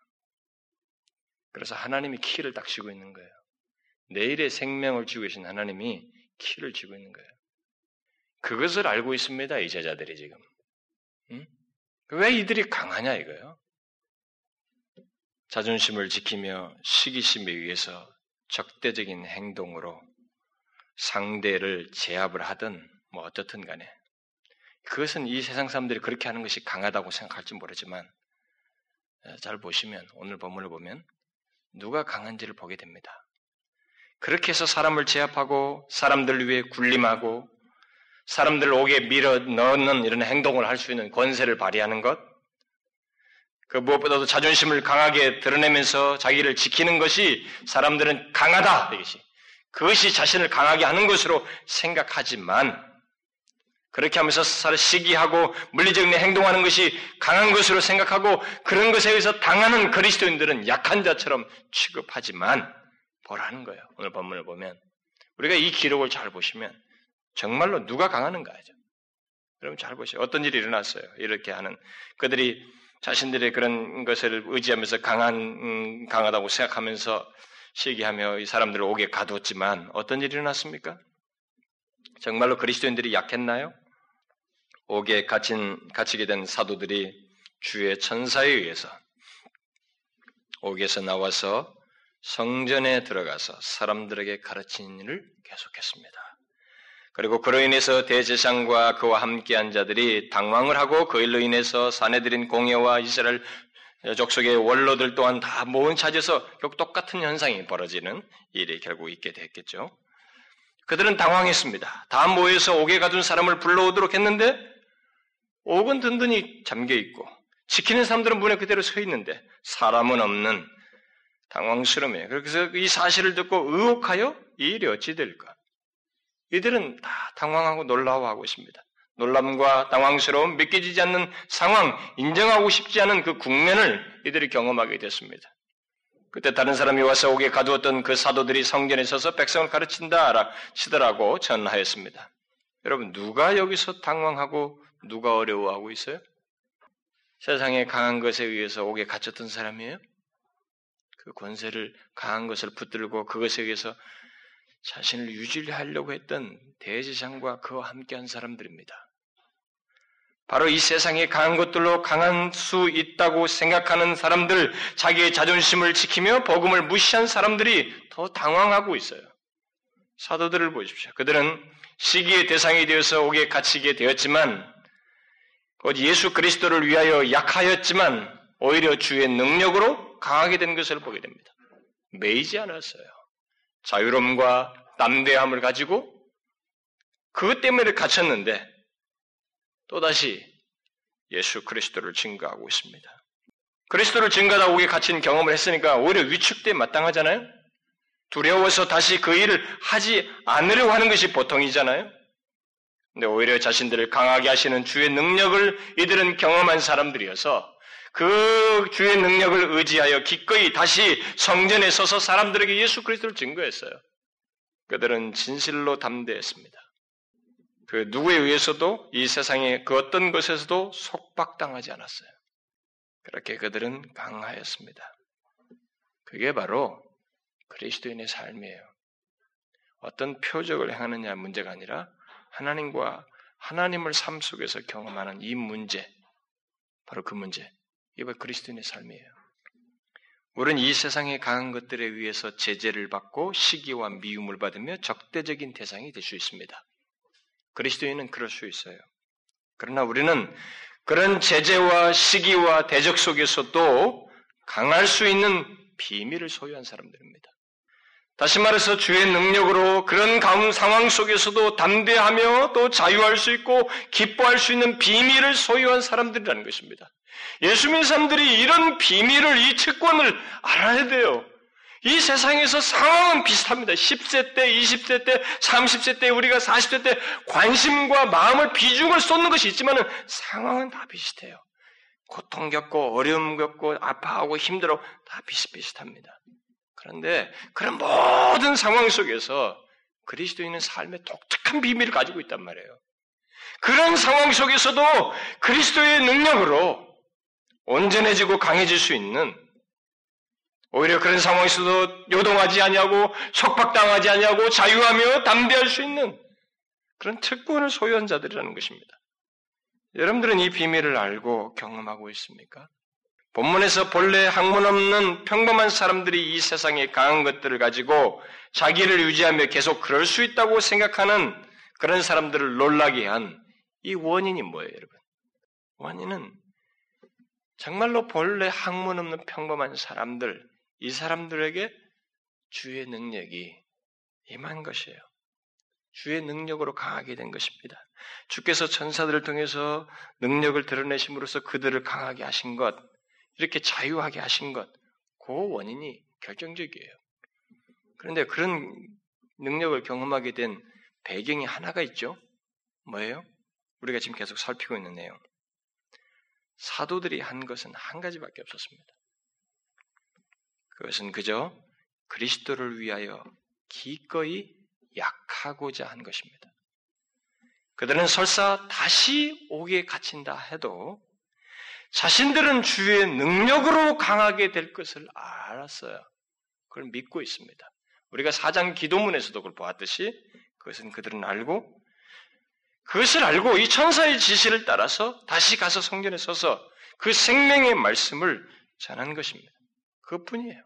그래서 하나님이 키를 딱 쥐고 있는 거예요. 내일의 생명을 쥐고 계신 하나님이 키를 쥐고 있는 거예요. 그것을 알고 있습니다, 이 제자들이 지금. 응? 왜 이들이 강하냐 이거예요. 자존심을 지키며 시기심에 의해서 적대적인 행동으로 상대를 제압을 하든 뭐 어떻든 간에 그것은 이 세상 사람들이 그렇게 하는 것이 강하다고 생각할지 모르지만 잘 보시면 오늘 본문을 보면 누가 강한지를 보게 됩니다. 그렇게 해서 사람을 제압하고 사람들 위해 군림하고 사람들 을 옥에 밀어 넣는 이런 행동을 할 수 있는 권세를 발휘하는 것, 그 무엇보다도 자존심을 강하게 드러내면서 자기를 지키는 것이 사람들은 강하다 이것이 그것이 자신을 강하게 하는 것으로 생각하지만 그렇게 하면서 시기하고 물리적인 행동하는 것이 강한 것으로 생각하고 그런 것에 의해서 당하는 그리스도인들은 약한 자처럼 취급하지만 뭐라는 거예요. 오늘 본문을 보면 우리가 이 기록을 잘 보시면 정말로 누가 강하는가죠. 여러분 잘 보세요. 어떤 일이 일어났어요. 이렇게 하는 그들이 자신들의 그런 것을 의지하면서 강한 음, 강하다고 생각하면서 시기하며 이 사람들을 옥에 가두었지만 어떤 일이 일어났습니까? 정말로 그리스도인들이 약했나요? 옥에 갇힌 갇히게 된 사도들이 주의 천사에 의해서 옥에서 나와서 성전에 들어가서 사람들에게 가르치는 일을 계속했습니다. 그리고 그로 인해서 대제상과 그와 함께한 자들이 당황을 하고 그 일로 인해서 사내들인 공예와 이스라엘 족속의 원로들 또한 다 모은 차지에서 결국 똑같은 현상이 벌어지는 일이 결국 있게 됐겠죠. 그들은 당황했습니다. 다 모여서 옥에 가둔 사람을 불러오도록 했는데 옥은 든든히 잠겨 있고 지키는 사람들은 문에 그대로 서 있는데 사람은 없는 당황스러움이에요. 그래서 이 사실을 듣고 의혹하여 이 일이 어찌 될까? 이들은 다 당황하고 놀라워하고 있습니다. 놀람과 당황스러움, 믿겨지지 않는 상황, 인정하고 싶지 않은 그 국면을 이들이 경험하게 됐습니다. 그때 다른 사람이 와서 옥에 가두었던 그 사도들이 성전에 서서 백성을 가르친다 치더라고 전하였습니다. 여러분, 누가 여기서 당황하고 누가 어려워하고 있어요? 세상에 강한 것에 의해서 옥에 갇혔던 사람이에요? 그 권세를 강한 것을 붙들고 그것에 의해서 자신을 유지하려고 했던 대제장과 그와 함께한 사람들입니다. 바로 이 세상에 강한 것들로 강한 수 있다고 생각하는 사람들, 자기의 자존심을 지키며 복음을 무시한 사람들이 더 당황하고 있어요. 사도들을 보십시오. 그들은 시기의 대상이 되어서 옥에 갇히게 되었지만, 곧 예수 그리스도를 위하여 약하였지만, 오히려 주의 능력으로 강하게 된 것을 보게 됩니다. 매이지 않았어요. 자유로움과 담대함을 가지고 그것 때문에 갇혔는데 또다시 예수 그리스도를 증거하고 있습니다. 그리스도를 증거하다 오게 갇힌 경험을 했으니까 오히려 위축돼 마땅하잖아요? 두려워서 다시 그 일을 하지 않으려고 하는 것이 보통이잖아요? 근데 오히려 자신들을 강하게 하시는 주의 능력을 이들은 경험한 사람들이어서 그 주의 능력을 의지하여 기꺼이 다시 성전에 서서 사람들에게 예수 그리스도를 증거했어요. 그들은 진실로 담대했습니다. 그 누구에 의해서도 이 세상의 그 어떤 것에서도 속박당하지 않았어요. 그렇게 그들은 강하였습니다. 그게 바로 그리스도인의 삶이에요. 어떤 표적을 행하느냐 문제가 아니라 하나님과 하나님을 삶 속에서 경험하는 이 문제, 바로 그 문제. 이게 그리스도인의 삶이에요. 우리는 이 세상의 강한 것들에 의해서 제재를 받고 시기와 미움을 받으며 적대적인 대상이 될 수 있습니다. 그리스도인은 그럴 수 있어요. 그러나 우리는 그런 제재와 시기와 대적 속에서도 강할 수 있는 비밀을 소유한 사람들입니다. 다시 말해서 주의 능력으로 그런 상황 속에서도 담대하며 또 자유할 수 있고 기뻐할 수 있는 비밀을 소유한 사람들이라는 것입니다. 예수 믿는 사람들이 이런 비밀을, 이 채권을 알아야 돼요. 이 세상에서 상황은 비슷합니다. 10세 때, 20세 때, 30세 때, 우리가 40세 때 관심과 마음을, 비중을 쏟는 것이 있지만 상황은 다 비슷해요. 고통 겪고, 어려움 겪고, 아파하고, 힘들어, 다 비슷비슷합니다. 그런데 그런 모든 상황 속에서 그리스도인은 삶의 독특한 비밀을 가지고 있단 말이에요. 그런 상황 속에서도 그리스도의 능력으로 온전해지고 강해질 수 있는 오히려 그런 상황에서도 요동하지 아니하고 속박당하지 아니하고 자유하며 담대할 수 있는 그런 특권을 소유한 자들이라는 것입니다. 여러분들은 이 비밀을 알고 경험하고 있습니까? 본문에서 본래 학문 없는 평범한 사람들이 이 세상에 강한 것들을 가지고 자기를 유지하며 계속 그럴 수 있다고 생각하는 그런 사람들을 놀라게 한 이 원인이 뭐예요, 여러분? 원인은 정말로 본래 학문 없는 평범한 사람들, 이 사람들에게 주의 능력이 임한 것이에요. 주의 능력으로 강하게 된 것입니다. 주께서 천사들을 통해서 능력을 드러내심으로써 그들을 강하게 하신 것, 이렇게 자유하게 하신 것, 그 원인이 결정적이에요. 그런데 그런 능력을 경험하게 된 배경이 하나가 있죠. 뭐예요? 우리가 지금 계속 살피고 있는 내용. 사도들이 한 것은 한 가지밖에 없었습니다. 그것은 그저 그리스도를 위하여 기꺼이 약하고자 한 것입니다. 그들은 설사 다시 오게 갇힌다 해도 자신들은 주의 능력으로 강하게 될 것을 알았어요. 그걸 믿고 있습니다. 우리가 사장 기도문에서도 그걸 보았듯이 그것은 그들은 알고 그것을 알고 이 천사의 지시를 따라서 다시 가서 성전에 서서 그 생명의 말씀을 전한 것입니다. 그것뿐이에요.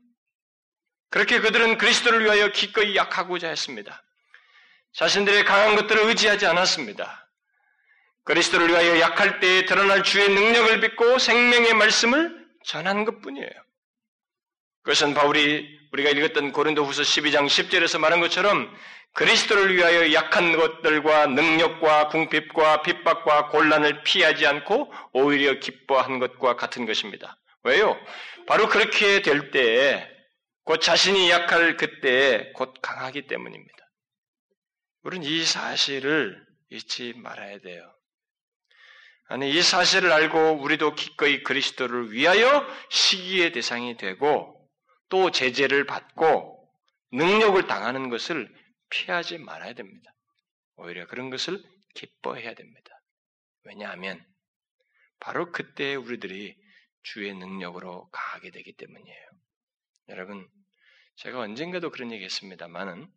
그렇게 그들은 그리스도를 위하여 기꺼이 약하고자 했습니다. 자신들의 강한 것들을 의지하지 않았습니다. 그리스도를 위하여 약할 때에 드러날 주의 능력을 믿고 생명의 말씀을 전한 것 뿐이에요. 그것은 바울이 우리가 읽었던 고린도후서 12장 10절에서 말한 것처럼 그리스도를 위하여 약한 것들과 능력과 궁핍과 핍박과 곤란을 피하지 않고 오히려 기뻐한 것과 같은 것입니다. 왜요? 바로 그렇게 될 때에 곧 자신이 약할 그때에 곧 강하기 때문입니다. 우리는 이 사실을 잊지 말아야 돼요. 아니, 이 사실을 알고 우리도 기꺼이 그리스도를 위하여 시기의 대상이 되고 또 제재를 받고 능력을 당하는 것을 피하지 말아야 됩니다. 오히려 그런 것을 기뻐해야 됩니다. 왜냐하면 바로 그때 우리들이 주의 능력으로 가게 되기 때문이에요. 여러분, 제가 언젠가도 그런 얘기 했습니다만은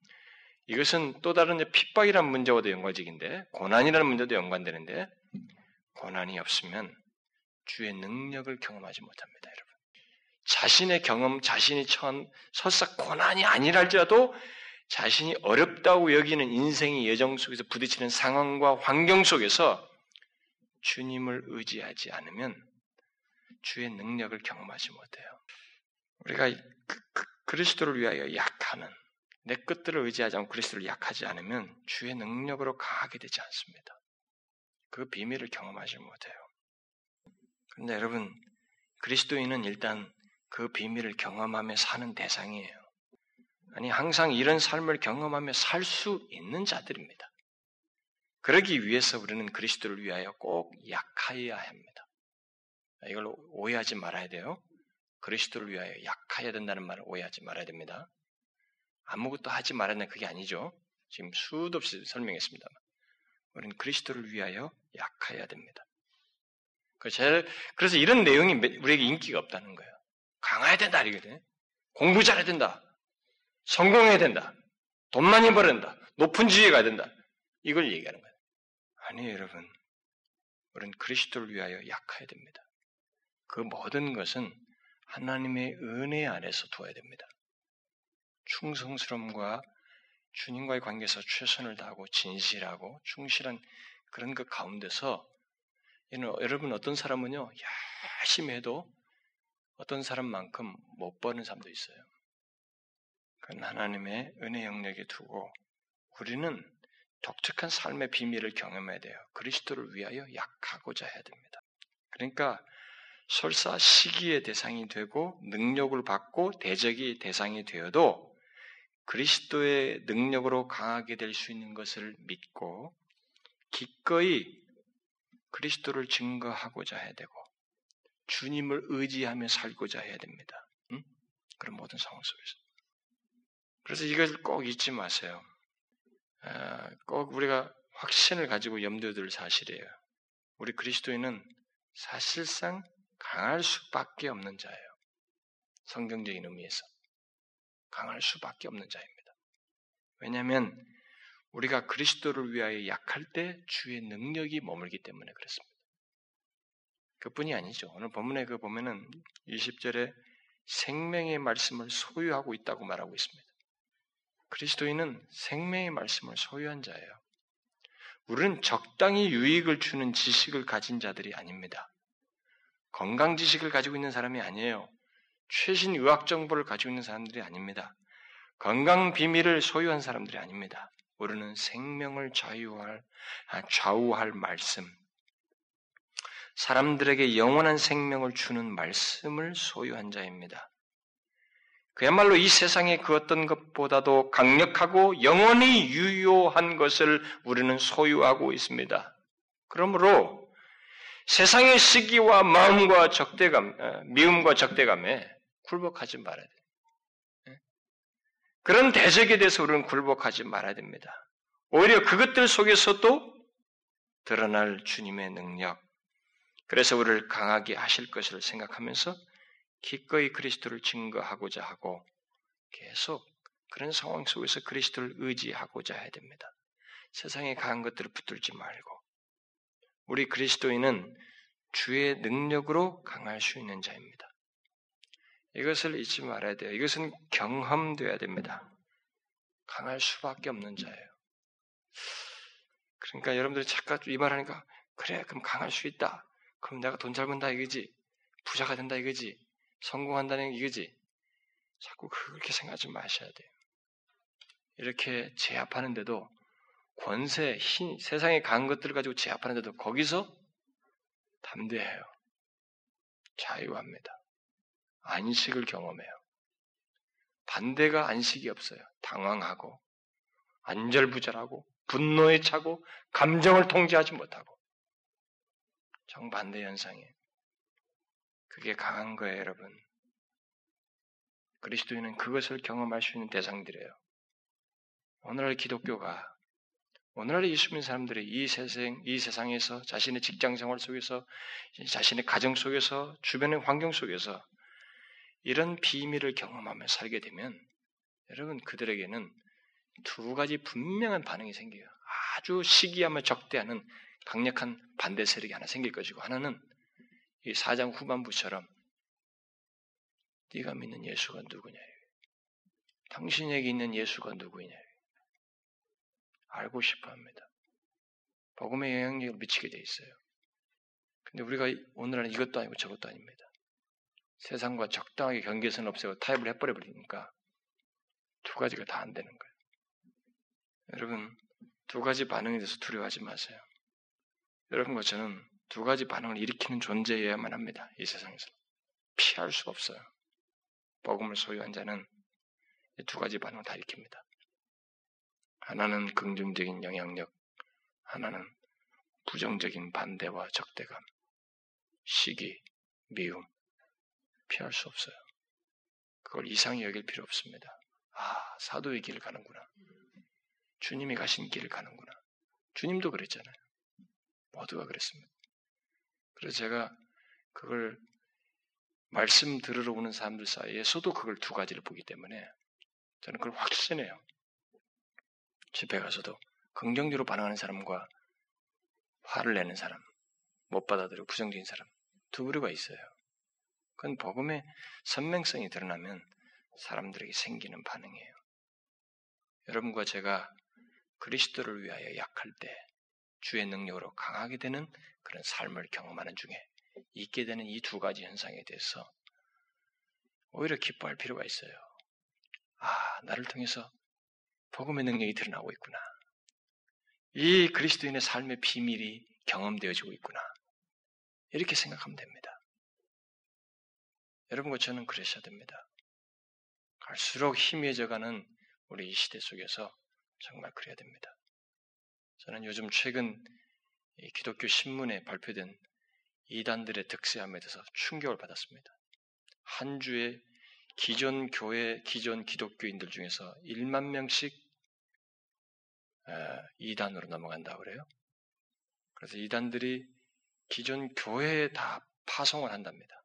이것은 또 다른 핍박이라는 문제와도 연관적인데 고난이라는 문제도 연관되는데 고난이 없으면 주의 능력을 경험하지 못합니다, 여러분. 자신의 경험, 자신이 처한 설사 고난이 아니랄지라도 자신이 어렵다고 여기는 인생의 여정 속에서 부딪히는 상황과 환경 속에서 주님을 의지하지 않으면 주의 능력을 경험하지 못해요. 우리가 그, 그, 그리스도를 위하여 약하는 내 것들을 의지하지 않고 그리스도를 약하지 않으면 주의 능력으로 강하게 되지 않습니다. 그 비밀을 경험하지 못해요. 그런데 여러분, 그리스도인은 일단 그 비밀을 경험하며 사는 대상이에요. 아니, 항상 이런 삶을 경험하며 살 수 있는 자들입니다. 그러기 위해서 우리는 그리스도를 위하여 꼭 약하여야 합니다. 이걸 오해하지 말아야 돼요. 그리스도를 위하여 약하여야 된다는 말을 오해하지 말아야 됩니다. 아무것도 하지 말아야 그게 아니죠. 지금 수도 없이 설명했습니다만. 우리는 그리스도를 위하여 약해야 됩니다. 그 그래서 이런 내용이 우리에게 인기가 없다는 거예요. 강해야 된다, 이거든. 공부 잘해야 된다. 성공해야 된다. 돈 많이 벌어야 된다. 높은 지위에 가야 된다. 이걸 얘기하는 거예요. 아니에요, 여러분. 우리는 그리스도를 위하여 약해야 됩니다. 그 모든 것은 하나님의 은혜 안에서 두어야 됩니다. 충성스러움과 주님과의 관계에서 최선을 다하고 진실하고 충실한 그런 것 가운데서 여러분 어떤 사람은요 열심히 해도 어떤 사람만큼 못 버는 사람도 있어요. 하나님의 은혜 영역에 두고 우리는 독특한 삶의 비밀을 경험해야 돼요. 그리스도를 위하여 약하고자 해야 됩니다. 그러니까 설사 시기의 대상이 되고 능력을 받고 대적의 대상이 되어도 그리스도의 능력으로 강하게 될 수 있는 것을 믿고 기꺼이 그리스도를 증거하고자 해야 되고 주님을 의지하며 살고자 해야 됩니다. 응? 그런 모든 상황 속에서. 그래서 이걸 꼭 잊지 마세요. 아, 꼭 우리가 확신을 가지고 염두에 둘 사실이에요. 우리 그리스도인은 사실상 강할 수밖에 없는 자예요. 성경적인 의미에서 강할 수밖에 없는 자입니다. 왜냐하면 우리가 그리스도를 위하여 약할 때 주의 능력이 머물기 때문에 그렇습니다. 그뿐이 아니죠. 오늘 본문에 그 보면은 20절에 생명의 말씀을 소유하고 있다고 말하고 있습니다. 그리스도인은 생명의 말씀을 소유한 자예요. 우리는 적당히 유익을 주는 지식을 가진 자들이 아닙니다. 건강 지식을 가지고 있는 사람이 아니에요. 최신 의학 정보를 가지고 있는 사람들이 아닙니다. 건강 비밀을 소유한 사람들이 아닙니다. 우리는 생명을 자유할, 아, 좌우할 말씀, 사람들에게 영원한 생명을 주는 말씀을 소유한 자입니다. 그야말로 이 세상의 그 어떤 것보다도 강력하고 영원히 유효한 것을 우리는 소유하고 있습니다. 그러므로 세상의 시기와 마음과 적대감, 어, 미움과 적대감에 굴복하지 말아야 돼요. 예? 그런 대적에 대해서 우리는 굴복하지 말아야 됩니다. 오히려 그것들 속에서도 드러날 주님의 능력, 그래서 우리를 강하게 하실 것을 생각하면서 기꺼이 그리스도를 증거하고자 하고 계속 그런 상황 속에서 그리스도를 의지하고자 해야 됩니다. 세상에 강한 것들을 붙들지 말고 우리 그리스도인은 주의 능력으로 강할 수 있는 자입니다. 이것을 잊지 말아야 돼요. 이것은 경험돼야 됩니다. 강할 수밖에 없는 자예요. 그러니까 여러분들이 잠깐 이 말하니까 그래 그럼 강할 수 있다. 그럼 내가 돈 잘 번다 이거지. 부자가 된다 이거지. 성공한다는 이거지. 자꾸 그렇게 생각하지 마셔야 돼요. 이렇게 제압하는데도 권세, 힘, 세상에 강한 것들을 가지고 제압하는데도 거기서 담대해요. 자유합니다. 안식을 경험해요. 반대가 안식이 없어요. 당황하고, 안절부절하고, 분노에 차고, 감정을 통제하지 못하고. 정반대 현상이에요. 그게 강한 거예요, 여러분. 그리스도인은 그것을 경험할 수 있는 대상들이에요. 오늘날 기독교가 오늘날 예수 믿는 사람들이 이 세상, 이 세상에서 자신의 직장 생활 속에서 자신의 가정 속에서 주변의 환경 속에서 이런 비밀을 경험하며 살게 되면 여러분 그들에게는 두 가지 분명한 반응이 생겨요. 아주 시기하며 적대하는 강력한 반대 세력이 하나 생길 것이고 하나는 이 사장 후반부처럼 네가 믿는 예수가 누구냐? 당신에게 있는 예수가 누구냐? 알고 싶어 합니다. 복음의 영향력을 미치게 돼 있어요. 근데 우리가 오늘은 이것도 아니고 저것도 아닙니다. 세상과 적당하게 경계선 없애고 타협을 해버려 버리니까 두 가지가 다 안 되는 거예요. 여러분, 두 가지 반응에 대해서 두려워하지 마세요. 여러분과 저는 두 가지 반응을 일으키는 존재여야만 합니다. 이 세상에서. 피할 수 없어요. 복음을 소유한 자는 두 가지 반응을 다 일으킵니다. 하나는 긍정적인 영향력, 하나는 부정적인 반대와 적대감, 시기, 미움, 피할 수 없어요. 그걸 이상히 여길 필요 없습니다. 아, 사도의 길을 가는구나. 주님이 가신 길을 가는구나. 주님도 그랬잖아요. 모두가 그랬습니다. 그래서 제가 그걸 말씀 들으러 오는 사람들 사이에서도 그걸 두 가지를 보기 때문에 저는 그걸 확신해요. 집에 가서도 긍정적으로 반응하는 사람과 화를 내는 사람, 못 받아들이고 부정적인 사람 두 부류가 있어요. 그건 복음의 선명성이 드러나면 사람들에게 생기는 반응이에요. 여러분과 제가 그리스도를 위하여 약할 때 주의 능력으로 강하게 되는 그런 삶을 경험하는 중에 있게 되는 이 두 가지 현상에 대해서 오히려 기뻐할 필요가 있어요. 아, 나를 통해서 복음의 능력이 드러나고 있구나. 이 그리스도인의 삶의 비밀이 경험되어지고 있구나. 이렇게 생각하면 됩니다. 여러분과 저는 그러셔야 됩니다. 갈수록 희미해져가는 우리 이 시대 속에서 정말 그래야 됩니다. 저는 요즘 최근 기독교 신문에 발표된 이단들의 득세함에 대해서 충격을 받았습니다. 한 주에 기존 교회, 기존 기독교인들 중에서 1만 명씩 이단으로 넘어간다고 그래요. 그래서 이단들이 기존 교회에 다 파송을 한답니다.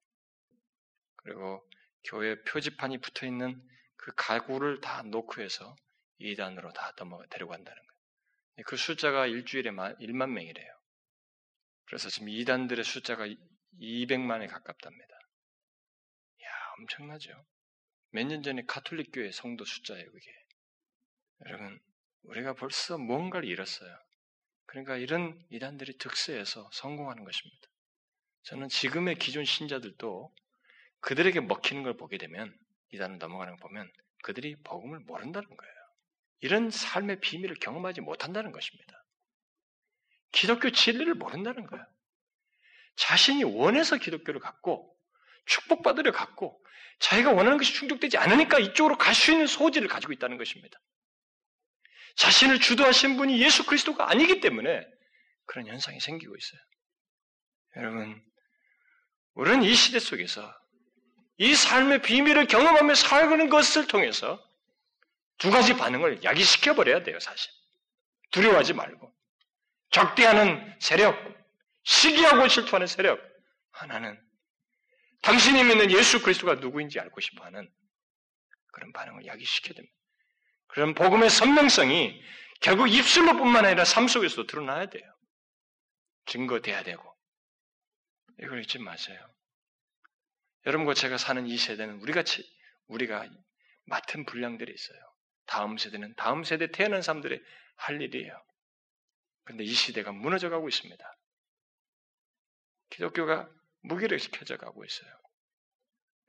그리고 교회 표지판이 붙어 있는 그 가구를 다 놓고 해서 이단으로 다 넘어 데려간다는 거예요. 그 숫자가 일주일에 1만 명이래요. 그래서 지금 이단들의 숫자가 200만에 가깝답니다. 이야, 엄청나죠? 몇 년 전에 가톨릭 교회 성도 숫자예요, 그게. 여러분, 우리가 벌써 뭔가를 잃었어요. 그러니까 이런 이단들이 득세해서 성공하는 것입니다. 저는 지금의 기존 신자들도 그들에게 먹히는 걸 보게 되면 이단을 넘어가는 걸 보면 그들이 복음을 모른다는 거예요. 이런 삶의 비밀을 경험하지 못한다는 것입니다. 기독교 진리를 모른다는 거예요. 자신이 원해서 기독교를 갖고 축복받으려 갖고 자기가 원하는 것이 충족되지 않으니까 이쪽으로 갈 수 있는 소지를 가지고 있다는 것입니다. 자신을 주도하신 분이 예수 그리스도가 아니기 때문에 그런 현상이 생기고 있어요. 여러분, 우리는 이 시대 속에서 이 삶의 비밀을 경험하며 살는 것을 통해서 두 가지 반응을 야기시켜 버려야 돼요, 사실. 두려워하지 말고. 적대하는 세력, 시기하고 질투하는 세력. 하나는 당신이 믿는 예수 그리스도가 누구인지 알고 싶어 하는 그런 반응을 야기시켜야 됩니다. 그런 복음의 선명성이 결국 입술로뿐만 아니라 삶 속에서도 드러나야 돼요. 증거돼야 되고. 이걸 잊지 마세요. 여러분과 제가 사는 이 세대는 우리가 우리가 맡은 분량들이 있어요. 다음 세대는 다음 세대 태어난 사람들의 할 일이에요. 그런데 이 시대가 무너져가고 있습니다. 기독교가 무기력해져 가고 있어요.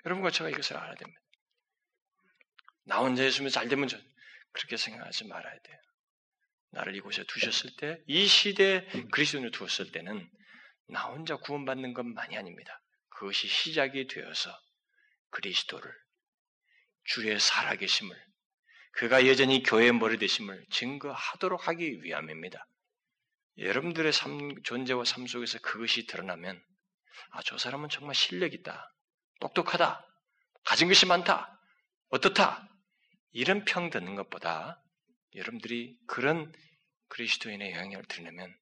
여러분과 제가 이것을 알아야 됩니다. 나 혼자 예수면 잘 되면 전 그렇게 생각하지 말아야 돼요. 나를 이곳에 두셨을 때, 이 시대에 그리스도인을 두었을 때는 나 혼자 구원받는 것만이 아닙니다. 그것이 시작이 되어서 그리스도를 주의 살아계심을 그가 여전히 교회의 머리 되심을 증거하도록 하기 위함입니다. 여러분들의 삶, 존재와 삶 속에서 그것이 드러나면 아, 저 사람은 정말 실력 있다. 똑똑하다. 가진 것이 많다. 어떻다. 이런 평 듣는 것보다 여러분들이 그런 그리스도인의 영향을 들으면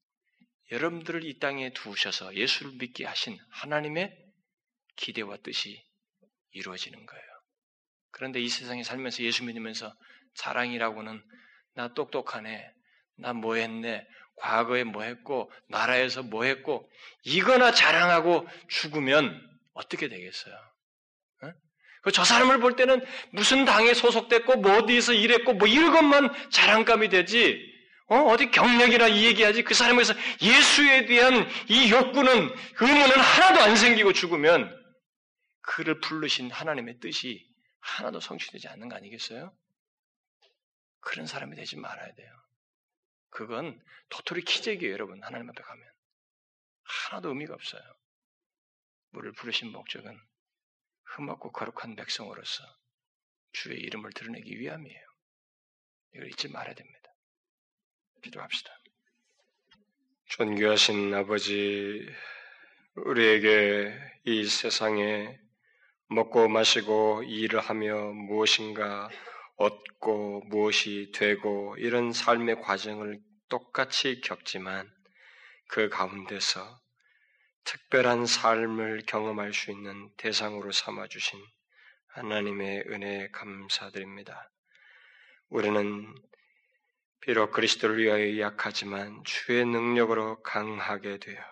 여러분들을 이 땅에 두셔서 예수를 믿게 하신 하나님의 기대와 뜻이 이루어지는 거예요. 그런데 이 세상에 살면서 예수 믿으면서 자랑이라고는 나 똑똑하네, 나 뭐 했네, 과거에 뭐 했고, 나라에서 뭐 했고, 이거나 자랑하고 죽으면 어떻게 되겠어요? 어? 저 사람을 볼 때는 무슨 당에 소속됐고, 뭐 어디에서 일했고, 뭐 이런 것만 자랑감이 되지, 어? 디 경력이라 이 얘기하지. 그 사람에서 예수에 대한 이 욕구는, 의문은 하나도 안 생기고 죽으면 그를 부르신 하나님의 뜻이 하나도 성취되지 않는 거 아니겠어요? 그런 사람이 되지 말아야 돼요. 그건 도토리 키재기예요, 여러분. 하나님 앞에 가면. 하나도 의미가 없어요. 우리를 부르신 목적은 흠없고 거룩한 백성으로서 주의 이름을 드러내기 위함이에요. 이걸 잊지 말아야 됩니다. 기도합시다. 존귀하신 아버지, 우리에게 이 세상에 먹고 마시고 일을 하며 무엇인가 얻고 무엇이 되고 이런 삶의 과정을 똑같이 겪지만 그 가운데서 특별한 삶을 경험할 수 있는 대상으로 삼아주신 하나님의 은혜에 감사드립니다. 우리는 비록 그리스도를 위하여 약하지만 주의 능력으로 강하게 되어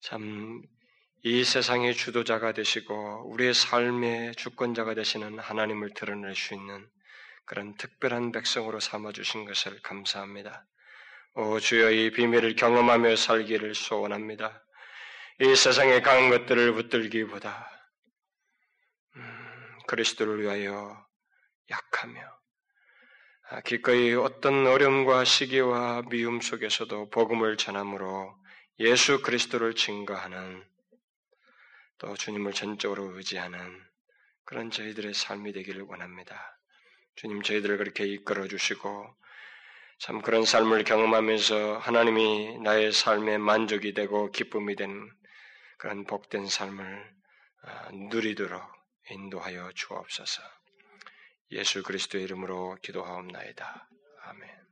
참 이 세상의 주도자가 되시고 우리의 삶의 주권자가 되시는 하나님을 드러낼 수 있는 그런 특별한 백성으로 삼아 주신 것을 감사합니다. 오 주여 이 비밀을 경험하며 살기를 소원합니다. 이 세상의 강한 것들을 붙들기보다 음, 그리스도를 위하여 약하며 아, 기꺼이 어떤 어려움과 시기와 미움 속에서도 복음을 전함으로 예수 그리스도를 증거하는 또 주님을 전적으로 의지하는 그런 저희들의 삶이 되기를 원합니다. 주님 저희들을 그렇게 이끌어 주시고 참 그런 삶을 경험하면서 하나님이 나의 삶의 만족이 되고 기쁨이 된 그런 복된 삶을 아, 누리도록 인도하여 주옵소서. 예수 그리스도의 이름으로 기도하옵나이다. 아멘.